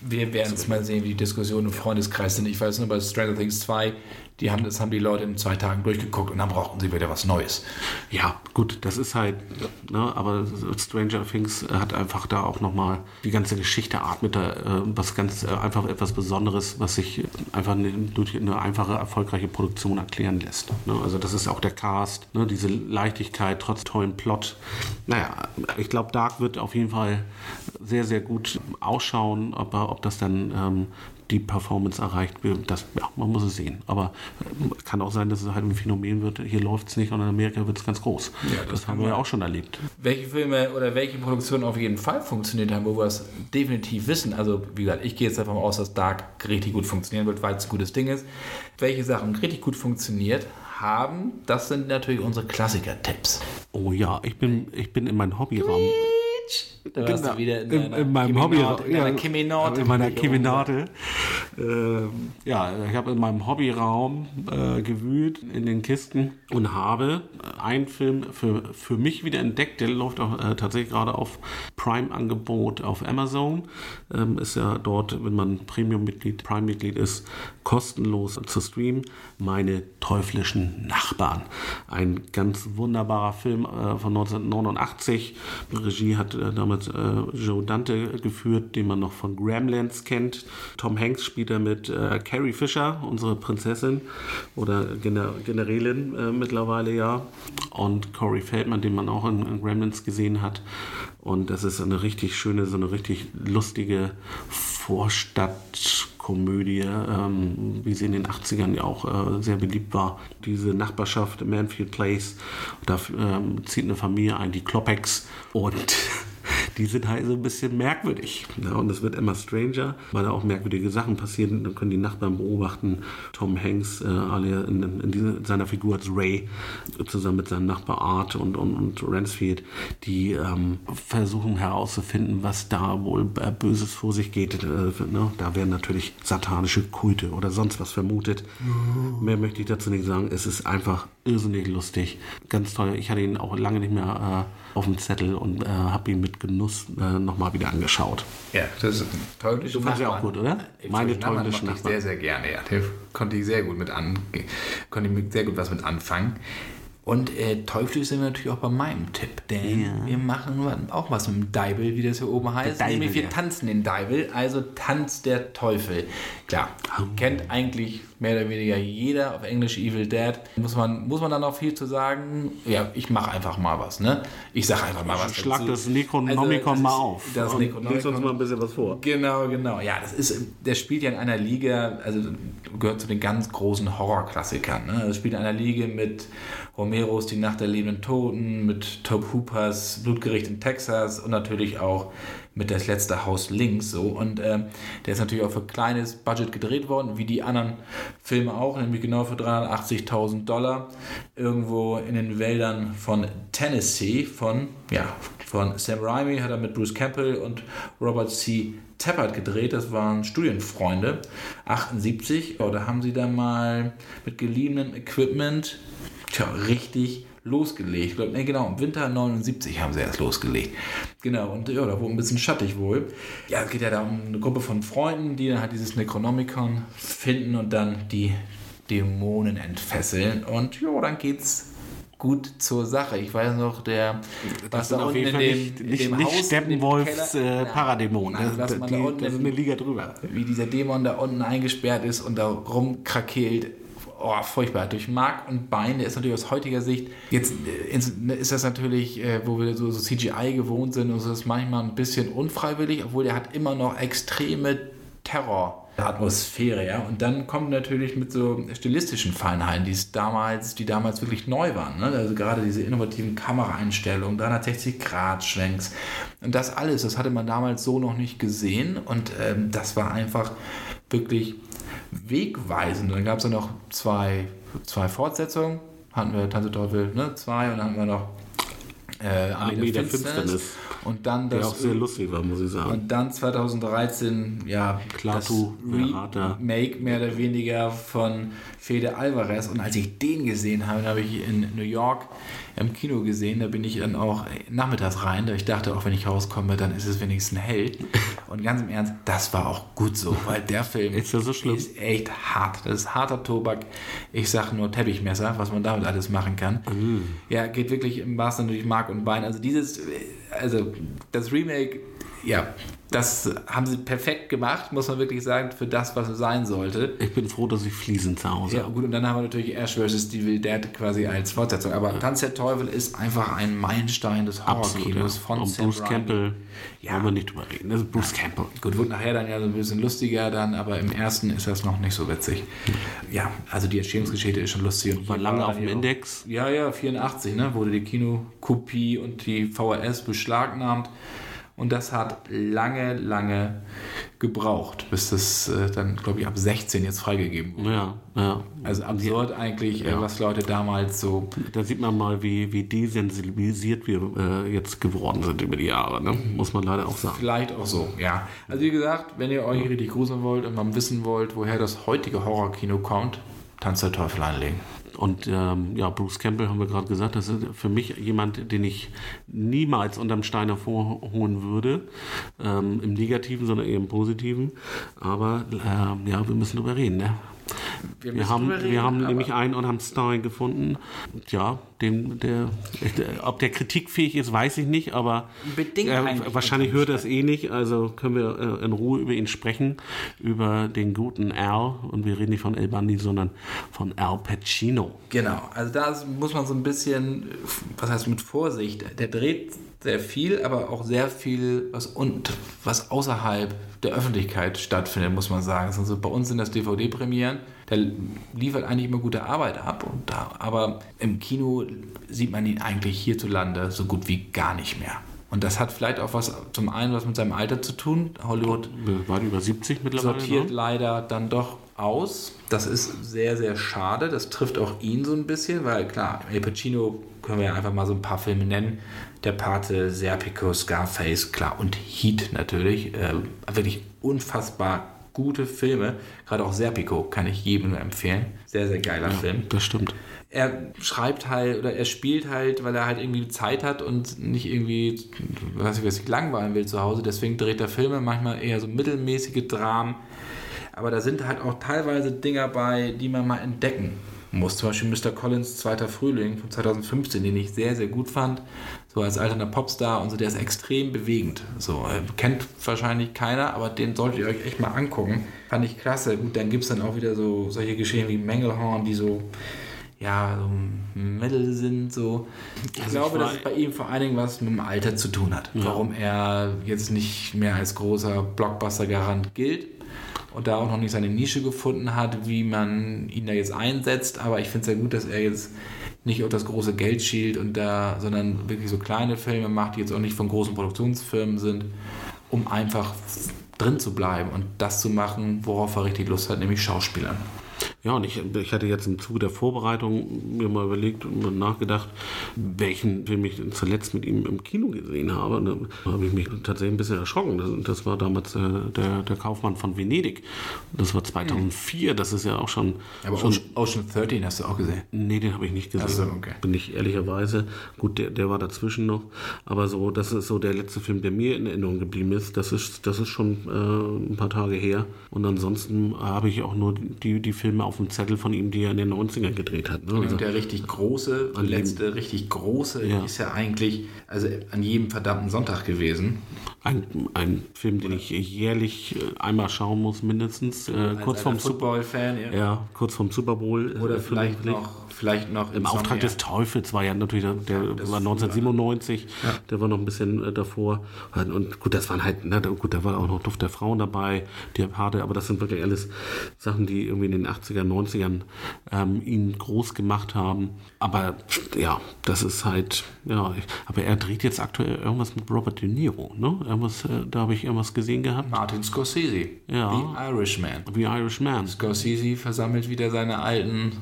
Wir werden es mal sehen, wie die Diskussionen im Freundeskreis sind. Ich weiß nur bei Stranger Things 2, die haben, das haben die Leute in zwei Tagen durchgeguckt und dann brauchten sie wieder was Neues. Ja, gut, das ist halt, ne, aber Stranger Things hat einfach da auch nochmal die ganze Geschichte atmet da äh, was ganz, äh, einfach etwas Besonderes, was sich einfach ne, durch eine einfache, erfolgreiche Produktion erklären lässt. Ne? Also das ist auch der Cast, ne, diese Leichtigkeit trotz tollen Plot. Naja, ich glaube, Dark wird auf jeden Fall sehr, sehr gut ausschauen, aber ob das dann ähm, die Performance erreicht. Das, ja, man muss es sehen. Aber äh, kann auch sein, dass es halt ein Phänomen wird. Hier läuft es nicht und in Amerika wird es ganz groß. Ja, das, das haben wir ja auch schon erlebt. Welche Filme oder welche Produktionen auf jeden Fall funktioniert haben, wo wir es definitiv wissen. Also, wie gesagt, ich gehe jetzt davon aus, dass Dark richtig gut funktionieren wird, weil es ein gutes Ding ist. Welche Sachen richtig gut funktioniert haben, das sind natürlich unsere Klassiker-Tipps. Oh ja, ich bin, ich bin in meinem Hobbyraum. Da warst genau. du wieder in, in, in meinem Hobby, in ja, in meiner Keminate. Äh, ja, ich habe in meinem Hobbyraum äh, gewühlt in den Kisten und habe einen Film für, für mich wieder entdeckt. Der läuft auch äh, tatsächlich gerade auf Prime-Angebot auf Amazon. Ähm, ist ja dort, wenn man Premium-Mitglied, Prime-Mitglied ist, kostenlos zu streamen. Meine teuflischen Nachbarn. Ein ganz wunderbarer Film äh, von 1989. Regie hat äh, damals äh, Joe Dante geführt, den man noch von Gremlins kennt. Tom Hanks spielt da mit äh, Carrie Fisher, unsere Prinzessin oder Gener Generälin äh, mittlerweile ja. Und Corey Feldman, den man auch in, in Gremlins gesehen hat. Und das ist eine richtig schöne, so eine richtig lustige Vorstadtkomödie, ähm, wie sie in den 80ern ja auch äh, sehr beliebt war. Diese Nachbarschaft Manfield Place, da ähm, zieht eine Familie ein, die Klopeks und (laughs) die sind halt so ein bisschen merkwürdig. Ja, und es wird immer stranger, weil da auch merkwürdige Sachen passieren. Dann können die Nachbarn beobachten, Tom Hanks, äh, alle in, in, in, seiner Figur als Ray, zusammen mit seinem Nachbar Art und, und, und Ransfield, die ähm, versuchen herauszufinden, was da wohl äh, Böses vor sich geht. Äh, ne? Da werden natürlich satanische Kulte oder sonst was vermutet. Mhm. Mehr möchte ich dazu nicht sagen. Es ist einfach irrsinnig lustig. Ganz toll. Ich hatte ihn auch lange nicht mehr äh, auf dem Zettel und äh, habe ihn mit Genuss äh, nochmal wieder angeschaut. Ja, das ist ein teuflischer Du fandest ja auch gut, oder? Ich Meine teuflischen Nachbarn. Ich sehr, sehr gerne, ja. Der konnte ich sehr gut mit an, konnte ich sehr gut was mit anfangen. Und äh, teuflisch sind wir natürlich auch bei meinem Tipp, denn ja. wir machen auch was mit dem Deibel, wie das hier oben heißt. Deibel, nämlich wir ja. tanzen den Deibel, also Tanz der Teufel. Klar, oh. kennt eigentlich mehr oder weniger jeder auf Englisch Evil Dead. Muss man, muss man dann noch viel zu sagen? Ja, ich mache einfach mal was, ne? Ich sage einfach mal was. Schlag dazu. das Necronomicon also, mal auf. Das Necronomicon. uns mal ein bisschen was vor. Genau, genau. Ja, das ist, der spielt ja in einer Liga, also gehört zu den ganz großen Horrorklassikern. Ne? Das spielt in einer Liga mit Romeros Die Nacht der lebenden Toten, mit Tobe Hoopers Blutgericht in Texas und natürlich auch mit Das letzte Haus links so. Und ähm, der ist natürlich auch für kleines Budget gedreht worden, wie die anderen Filme auch, nämlich genau für 380.000 Dollar irgendwo in den Wäldern von Tennessee von, ja, von Sam Raimi hat er mit Bruce Campbell und Robert C. Tappert gedreht, das waren Studienfreunde, 78, oh, da haben sie dann mal mit geliehenem Equipment tja, richtig losgelegt. Ich glaube, nee, genau, im Winter 79 haben sie erst losgelegt. Genau, und ja, da wurde ein bisschen schattig wohl. Ja, es geht ja da um eine Gruppe von Freunden, die dann halt dieses Necronomicon finden und dann die Dämonen entfesseln. Und ja, dann geht's gut zur Sache. Ich weiß noch, der was sind da auf unten in Fall dem, nicht, in nicht, dem nicht Haus, Steppenwolfs äh, Paradämon. nein, Das, was das, die, da unten das ist eine Liga drüber. wie dieser Dämon da unten eingesperrt ist und da rumkrakeelt. Oh, furchtbar. Durch Mark und Beine ist natürlich aus heutiger Sicht, jetzt äh, ne, ist das natürlich, äh, wo wir so, so CGI gewohnt sind, und so ist manchmal ein bisschen unfreiwillig, obwohl der hat immer noch extreme Terror-Atmosphäre, ja. Und dann kommt natürlich mit so stilistischen Feinheiten, die es damals, die damals wirklich neu waren. Ne? Also gerade diese innovativen Kameraeinstellungen, 360-Grad-Schwenks. Und das alles, das hatte man damals so noch nicht gesehen. Und ähm, das war einfach wirklich wegweisend. Und dann gab es ja noch zwei, zwei Fortsetzungen. Hatten wir Tanze Teufel ne, zwei und dann haben wir noch äh, Armee der, Finsternis. Und dann Der das auch sehr lustig war, muss ich sagen. und dann 2013, ja, Klaatu, das. Remake mehr oder weniger von Fede Alvarez. Und als ich den gesehen habe, habe ich in New York im Kino gesehen. Da bin ich dann auch nachmittags rein. Da ich dachte, auch wenn ich rauskomme, dann ist es wenigstens hell. (laughs) Und ganz im Ernst, das war auch gut so, weil der Film Ist das so schlimm? ist echt hart. Das ist harter Tobak. Ich sage nur Teppichmesser, was man damit alles machen kann. Mhm. Ja, geht wirklich im wahrsten Sinne durch Mark und Bein. Also dieses, also das Remake, ja, das haben sie perfekt gemacht, muss man wirklich sagen, für das, was es sein sollte. Ich bin froh, dass ich Fliesen zu Hause Ja, gut, und dann haben wir natürlich Ash vs. Evil Dead quasi als Fortsetzung. Aber Tanz der Teufel ist einfach ein Meilenstein des Absolut. Ja. Horrorkinos von Und Sam Bruce Raimi. Campbell, Ja. wollen wir nicht drüber reden. Das ist Bruce Campbell. Gut, wird nachher dann ja so ein bisschen lustiger dann, aber im ersten ist das noch nicht so witzig. Ja, also die Entstehungsgeschichte ist schon lustig. Und War lange auf dem ja auch- Index. Ja, ja, 84, ne, wurde die Kinokopie und die VHS beschlagnahmt. Und das hat lange, lange gebraucht, bis das äh, dann, glaube ich, ab 16 jetzt freigegeben wurde. Ja, ja. Also absurd eigentlich, äh, was Leute damals so Da sieht man mal, wie, wie desensibilisiert wir äh, jetzt geworden sind über die Jahre. Ne? Muss man leider auch sagen. Vielleicht auch so, ja. Also wie gesagt, wenn ihr euch richtig gruseln wollt und mal wissen wollt, woher das heutige Horrorkino kommt, Tanz der Teufel einlegen. Und ähm, ja, Bruce Campbell haben wir gerade gesagt, das ist für mich jemand, den ich niemals unterm Stein hervorholen würde. Ähm, Im Negativen, sondern eher im Positiven. Aber ähm, ja, wir müssen drüber reden. Ne? Wir müssen haben, reden, wir haben nämlich einen und haben Stein gefunden. Ja, dem, der, der, ob der kritikfähig ist, weiß ich nicht, aber äh, wahrscheinlich hört er es eh nicht. Also können wir äh, in Ruhe über ihn sprechen, über den guten Al. Und wir reden nicht von El Bandi, sondern von Al Pacino. Genau, also da muss man so ein bisschen, was heißt mit Vorsicht, der dreht sehr viel, aber auch sehr viel, was, und, was außerhalb der Öffentlichkeit stattfindet, muss man sagen. Also bei uns sind das DVD-Premieren, der liefert eigentlich immer gute Arbeit ab, und da, aber im Kino sieht man ihn eigentlich hierzulande so gut wie gar nicht mehr. Und das hat vielleicht auch was zum einen was mit seinem Alter zu tun. Hollywood waren über 70 mittlerweile. sortiert ne? leider dann doch aus. Das ist sehr, sehr schade. Das trifft auch ihn so ein bisschen, weil klar, El Pacino können wir ja einfach mal so ein paar Filme nennen. Der Pate, Serpico, Scarface, klar, und Heat natürlich. Äh, wirklich unfassbar gute Filme. Gerade auch Serpico kann ich jedem nur empfehlen. Sehr, sehr geiler Film Das stimmt. er schreibt halt oder er spielt halt, weil er halt irgendwie Zeit hat und nicht irgendwie, was ich weiß, sich langweilen will zu Hause. Deswegen dreht er Filme, manchmal eher so mittelmäßige Dramen. Aber da sind halt auch teilweise Dinger bei, die man mal entdecken muss. Zum Beispiel Mr. Collins Zweiter Frühling von 2015, den ich sehr, sehr gut fand. So als alternder Popstar und so, der ist extrem bewegend. So, äh, kennt wahrscheinlich keiner, aber den solltet ihr euch echt mal angucken. Fand ich klasse. Gut, dann gibt es dann auch wieder so solche Geschehen wie Mangelhorn, die so ja, so Mittel sind, so. Ich Also glaube, ich dass es bei ihm vor allen Dingen was mit dem Alter zu tun hat. Warum er jetzt nicht mehr als großer Blockbuster-Garant gilt und da auch noch nicht seine Nische gefunden hat, wie man ihn da jetzt einsetzt. Aber ich finde es sehr gut, dass er jetzt nicht auf das große Geld schielt und da, sondern wirklich so kleine Filme macht, die jetzt auch nicht von großen Produktionsfirmen sind, um einfach drin zu bleiben und das zu machen, worauf er richtig Lust hat, nämlich Schauspielern. Ja, und ich, ich hatte jetzt im Zuge der Vorbereitung mir mal überlegt und nachgedacht, welchen Film ich zuletzt mit ihm im Kino gesehen habe. Und da habe ich mich tatsächlich ein bisschen erschrocken. Das, das war damals äh, der, der Kaufmann von Venedig. Das war 2004. Das ist ja auch schon. Aber schon Ocean, Ocean 13 hast du auch gesehen. Nee, den habe ich nicht gesehen. So, okay. Bin ich ehrlicherweise. Gut, der, der war dazwischen noch. Aber so, das ist so der letzte Film, der mir in Erinnerung geblieben ist. Das ist, das ist schon äh, ein paar Tage her. Und ansonsten habe ich auch nur die, die Filme auf dem Zettel von ihm, die er in den 90ern gedreht hat. Ne? Also, der richtig große, An letzte richtig große, Ja. ist ja eigentlich also an jedem verdammten Sonntag gewesen. ein, ein Film, den ich jährlich äh, einmal schauen muss, mindestens. Äh, kurz Super Football-Fan. Ja. ja, kurz vorm Super Bowl. äh, Oder vielleicht noch, vielleicht noch Im Auftrag des Teufels war ja natürlich, der, der war 1997, der war noch ein bisschen äh, davor. Und gut, das waren halt, ne, gut, da war auch noch Duft der Frauen dabei, die Pate, aber das sind wirklich alles Sachen, die irgendwie in den 80er, 90ern ähm, ihn groß gemacht haben. Aber ja, das ist halt, ja, aber er dreht jetzt aktuell irgendwas mit Robert De Niro, ne? Irgendwas, äh, da habe ich irgendwas gesehen gehabt. Martin Scorsese. Ja. The Irishman. Wie Irishman. Scorsese versammelt wieder seine alten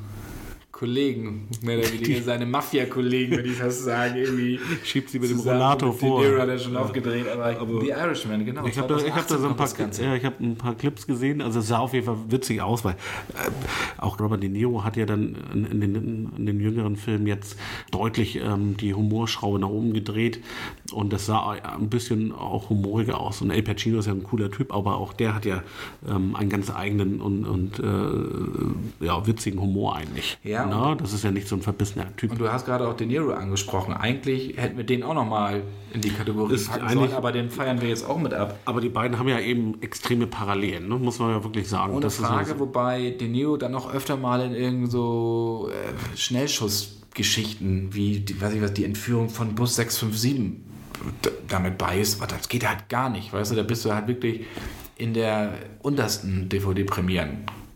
Kollegen, mehr oder weniger (laughs) seine Mafia-Kollegen, würde ich fast sagen, irgendwie. Schiebt sie mit dem Rollator vor. Niro hat er schon aufgedreht, aber, The Irishman, genau. Ich habe da, ich hab da 2018 so ein paar, das Ganze. ja, ich hab ein paar Clips gesehen. Also es sah auf jeden Fall witzig aus, weil äh, auch Robert De Niro hat ja dann in, in, den, in den jüngeren Filmen jetzt deutlich ähm, die Humorschraube nach oben gedreht und das sah ein bisschen auch humoriger aus. Und El Pacino ist ja ein cooler Typ, aber auch der hat ja ähm, einen ganz eigenen und, und äh, ja, witzigen Humor eigentlich. Ja, Na, das ist ja nicht so ein verbissener Typ. Und du hast gerade auch De Niro angesprochen. Eigentlich hätten wir den auch nochmal in die Kategorie Ist packen sollen, aber den feiern wir jetzt auch mit ab. aber die beiden haben ja eben extreme Parallelen, ne? muss man ja wirklich sagen. Ohne Das ist Frage, so- wobei De Niro dann auch öfter mal in irgend so äh, Schnellschussgeschichten wie, die, weiß ich was, die Entführung von Bus 657 d- damit bei ist. Was, Das geht halt gar nicht, weißt du, da bist du halt wirklich in der untersten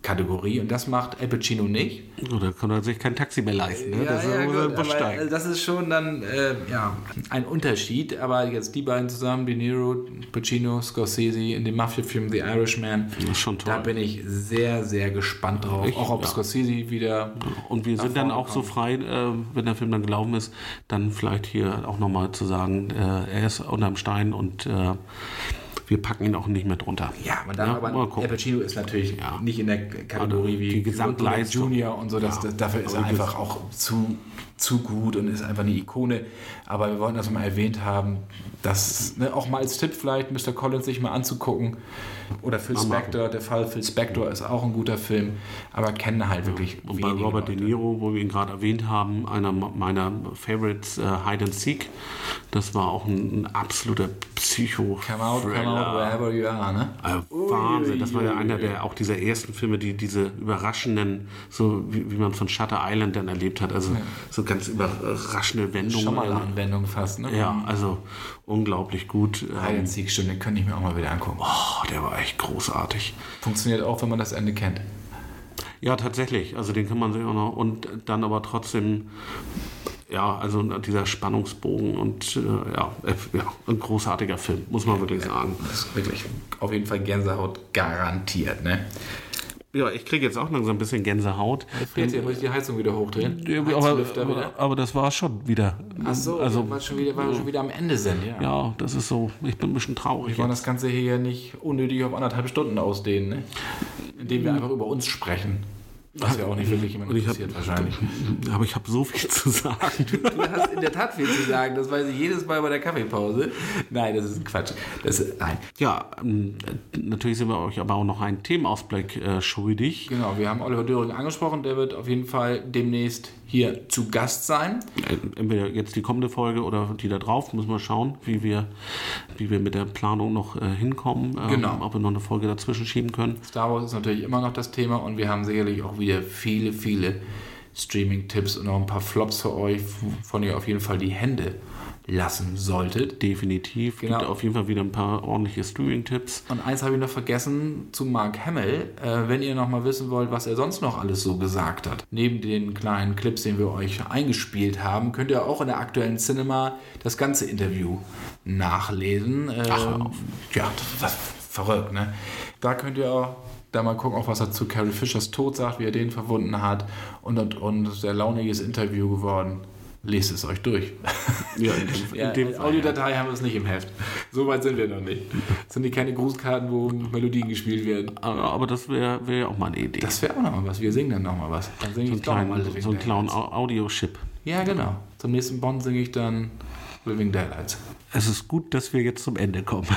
DVD-Premieren-Kategorie und das macht Al Pacino nicht. Oder kann er sich kein Taxi mehr leisten. Ne? das ja, er gut, aber besteigen. das ist schon dann äh, ja, ein Unterschied. Aber jetzt die beiden zusammen, De Niro, Pacino, Scorsese in dem Mafia-Film The Irishman, Das ist schon toll. da bin ich sehr, sehr gespannt drauf. Ich- auch ob ja. Scorsese wieder Und wir sind dann auch so frei, äh, wenn der Film dann gelaufen ist, dann vielleicht hier auch nochmal zu sagen, äh, er ist unterm Stein und äh, wir packen ihn auch nicht mehr drunter. Ja, man darf Ja, aber mal gucken. Al Pacino ist natürlich Ja. nicht in der Kategorie Also wie die Gesamtleistung. Junior und so. Das, Ja. das, dafür ist er einfach auch zu, zu gut und ist einfach eine Ikone. Aber wir wollten das mal erwähnt haben, dass ne, auch mal als Tipp vielleicht Mr. Collins sich mal anzugucken. Oder Phil Mal machen. Spector, der Fall Phil Spector ist auch ein guter Film, aber kennen halt wirklich Und bei Robert Leute. De Niro, wo wir ihn gerade erwähnt haben, einer meiner Favorites, äh, Hide and Seek, das war auch ein, ein absoluter psycho Come out, come out, wherever you are, ne? Äh, Wahnsinn, das war ja einer der auch dieser ersten Filme, die diese überraschenden, so wie, wie man von Shutter Island dann erlebt hat, also so ganz überraschende Wendungen. Schon mal eine Anwendung fast, ne? Ja, also unglaublich gut. Hide Ähm, Seek, stimmt, den könnte ich mir auch mal wieder angucken. oh, der war echt großartig. Funktioniert auch, wenn man das Ende kennt. Ja, tatsächlich. Also den kann man sich auch noch und dann aber trotzdem ja, also dieser Spannungsbogen und äh, ja, äh, ja, ein großartiger Film, muss man wirklich sagen. Das ist wirklich auf jeden Fall Gänsehaut garantiert, ne? Ja, ich kriege jetzt auch langsam ein bisschen Gänsehaut. Jetzt muss ich die Heizung wieder hochdrehen. Ja, aber, wieder. aber, das war schon wieder. Ach so, also weil, schon wieder, weil wir schon wieder am Ende sind, ja. ja, das ist so. Ich bin ein bisschen traurig. Wir wollen das Ganze hier ja nicht unnötig auf anderthalb Stunden ausdehnen, ne? Indem wir einfach über uns sprechen. Was ja auch nicht wirklich jemand ich hab- interessiert wahrscheinlich. (laughs) Aber ich habe so viel zu sagen. Du hast in der Tat viel zu sagen, das weiß ich jedes Mal bei der Kaffeepause. Nein, das ist Quatsch. Das ist, nein. Ja, ähm, natürlich sind wir euch aber auch noch einen Themenausblick äh, schuldig. Genau, wir haben Oliver Döring angesprochen, der wird auf jeden Fall demnächst hier zu Gast sein. Äh, Entweder jetzt die kommende Folge oder die da drauf. Müssen wir schauen, wie wir, wie wir mit der Planung noch äh, hinkommen. Ähm, Genau. Ob wir noch eine Folge dazwischen schieben können. Star Wars ist natürlich immer noch das Thema und wir haben sicherlich auch wieder viele, viele Streaming-Tipps und auch ein paar Flops für euch, von ihr auf jeden Fall die Hände lassen solltet. Definitiv. Genau. Gibt auf jeden Fall wieder ein paar ordentliche Streaming-Tipps. Und eins habe ich noch vergessen zu Mark Hamill. Äh, wenn ihr noch mal wissen wollt, was er sonst noch alles so gesagt hat, neben den kleinen Clips, den wir euch eingespielt haben, könnt ihr auch in der aktuellen Cinema das ganze Interview nachlesen. Äh, ja, das ist verrückt, ne? Da könnt ihr auch da mal gucken, auch was er zu Carrie Fishers Tod sagt, wie er den verwunden hat. Und, und, und sehr launiges Interview geworden. Lest es euch durch. Ja, (laughs) in dem, Ja, in dem Fall. Audiodatei haben wir es nicht im Heft. So weit sind wir noch nicht. Das sind die keine Grußkarten, wo Melodien gespielt werden. Aber, aber das wäre wär ja auch mal eine Idee. Das wäre auch noch mal was. Wir singen dann noch mal was. Dann singe so ich mal kleinen, Living so einen kleinen Audio-Chip. Ja, genau. Zum nächsten Bond singe ich dann Living Daylights. Es ist gut, dass wir jetzt zum Ende kommen. (laughs)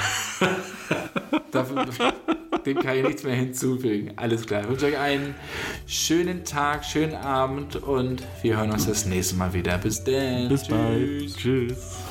Dem kann ich nichts mehr hinzufügen. Alles klar. Ich wünsche euch einen schönen Tag, schönen Abend und wir hören uns das nächste Mal wieder. Bis dann. Bis bald. Tschüss.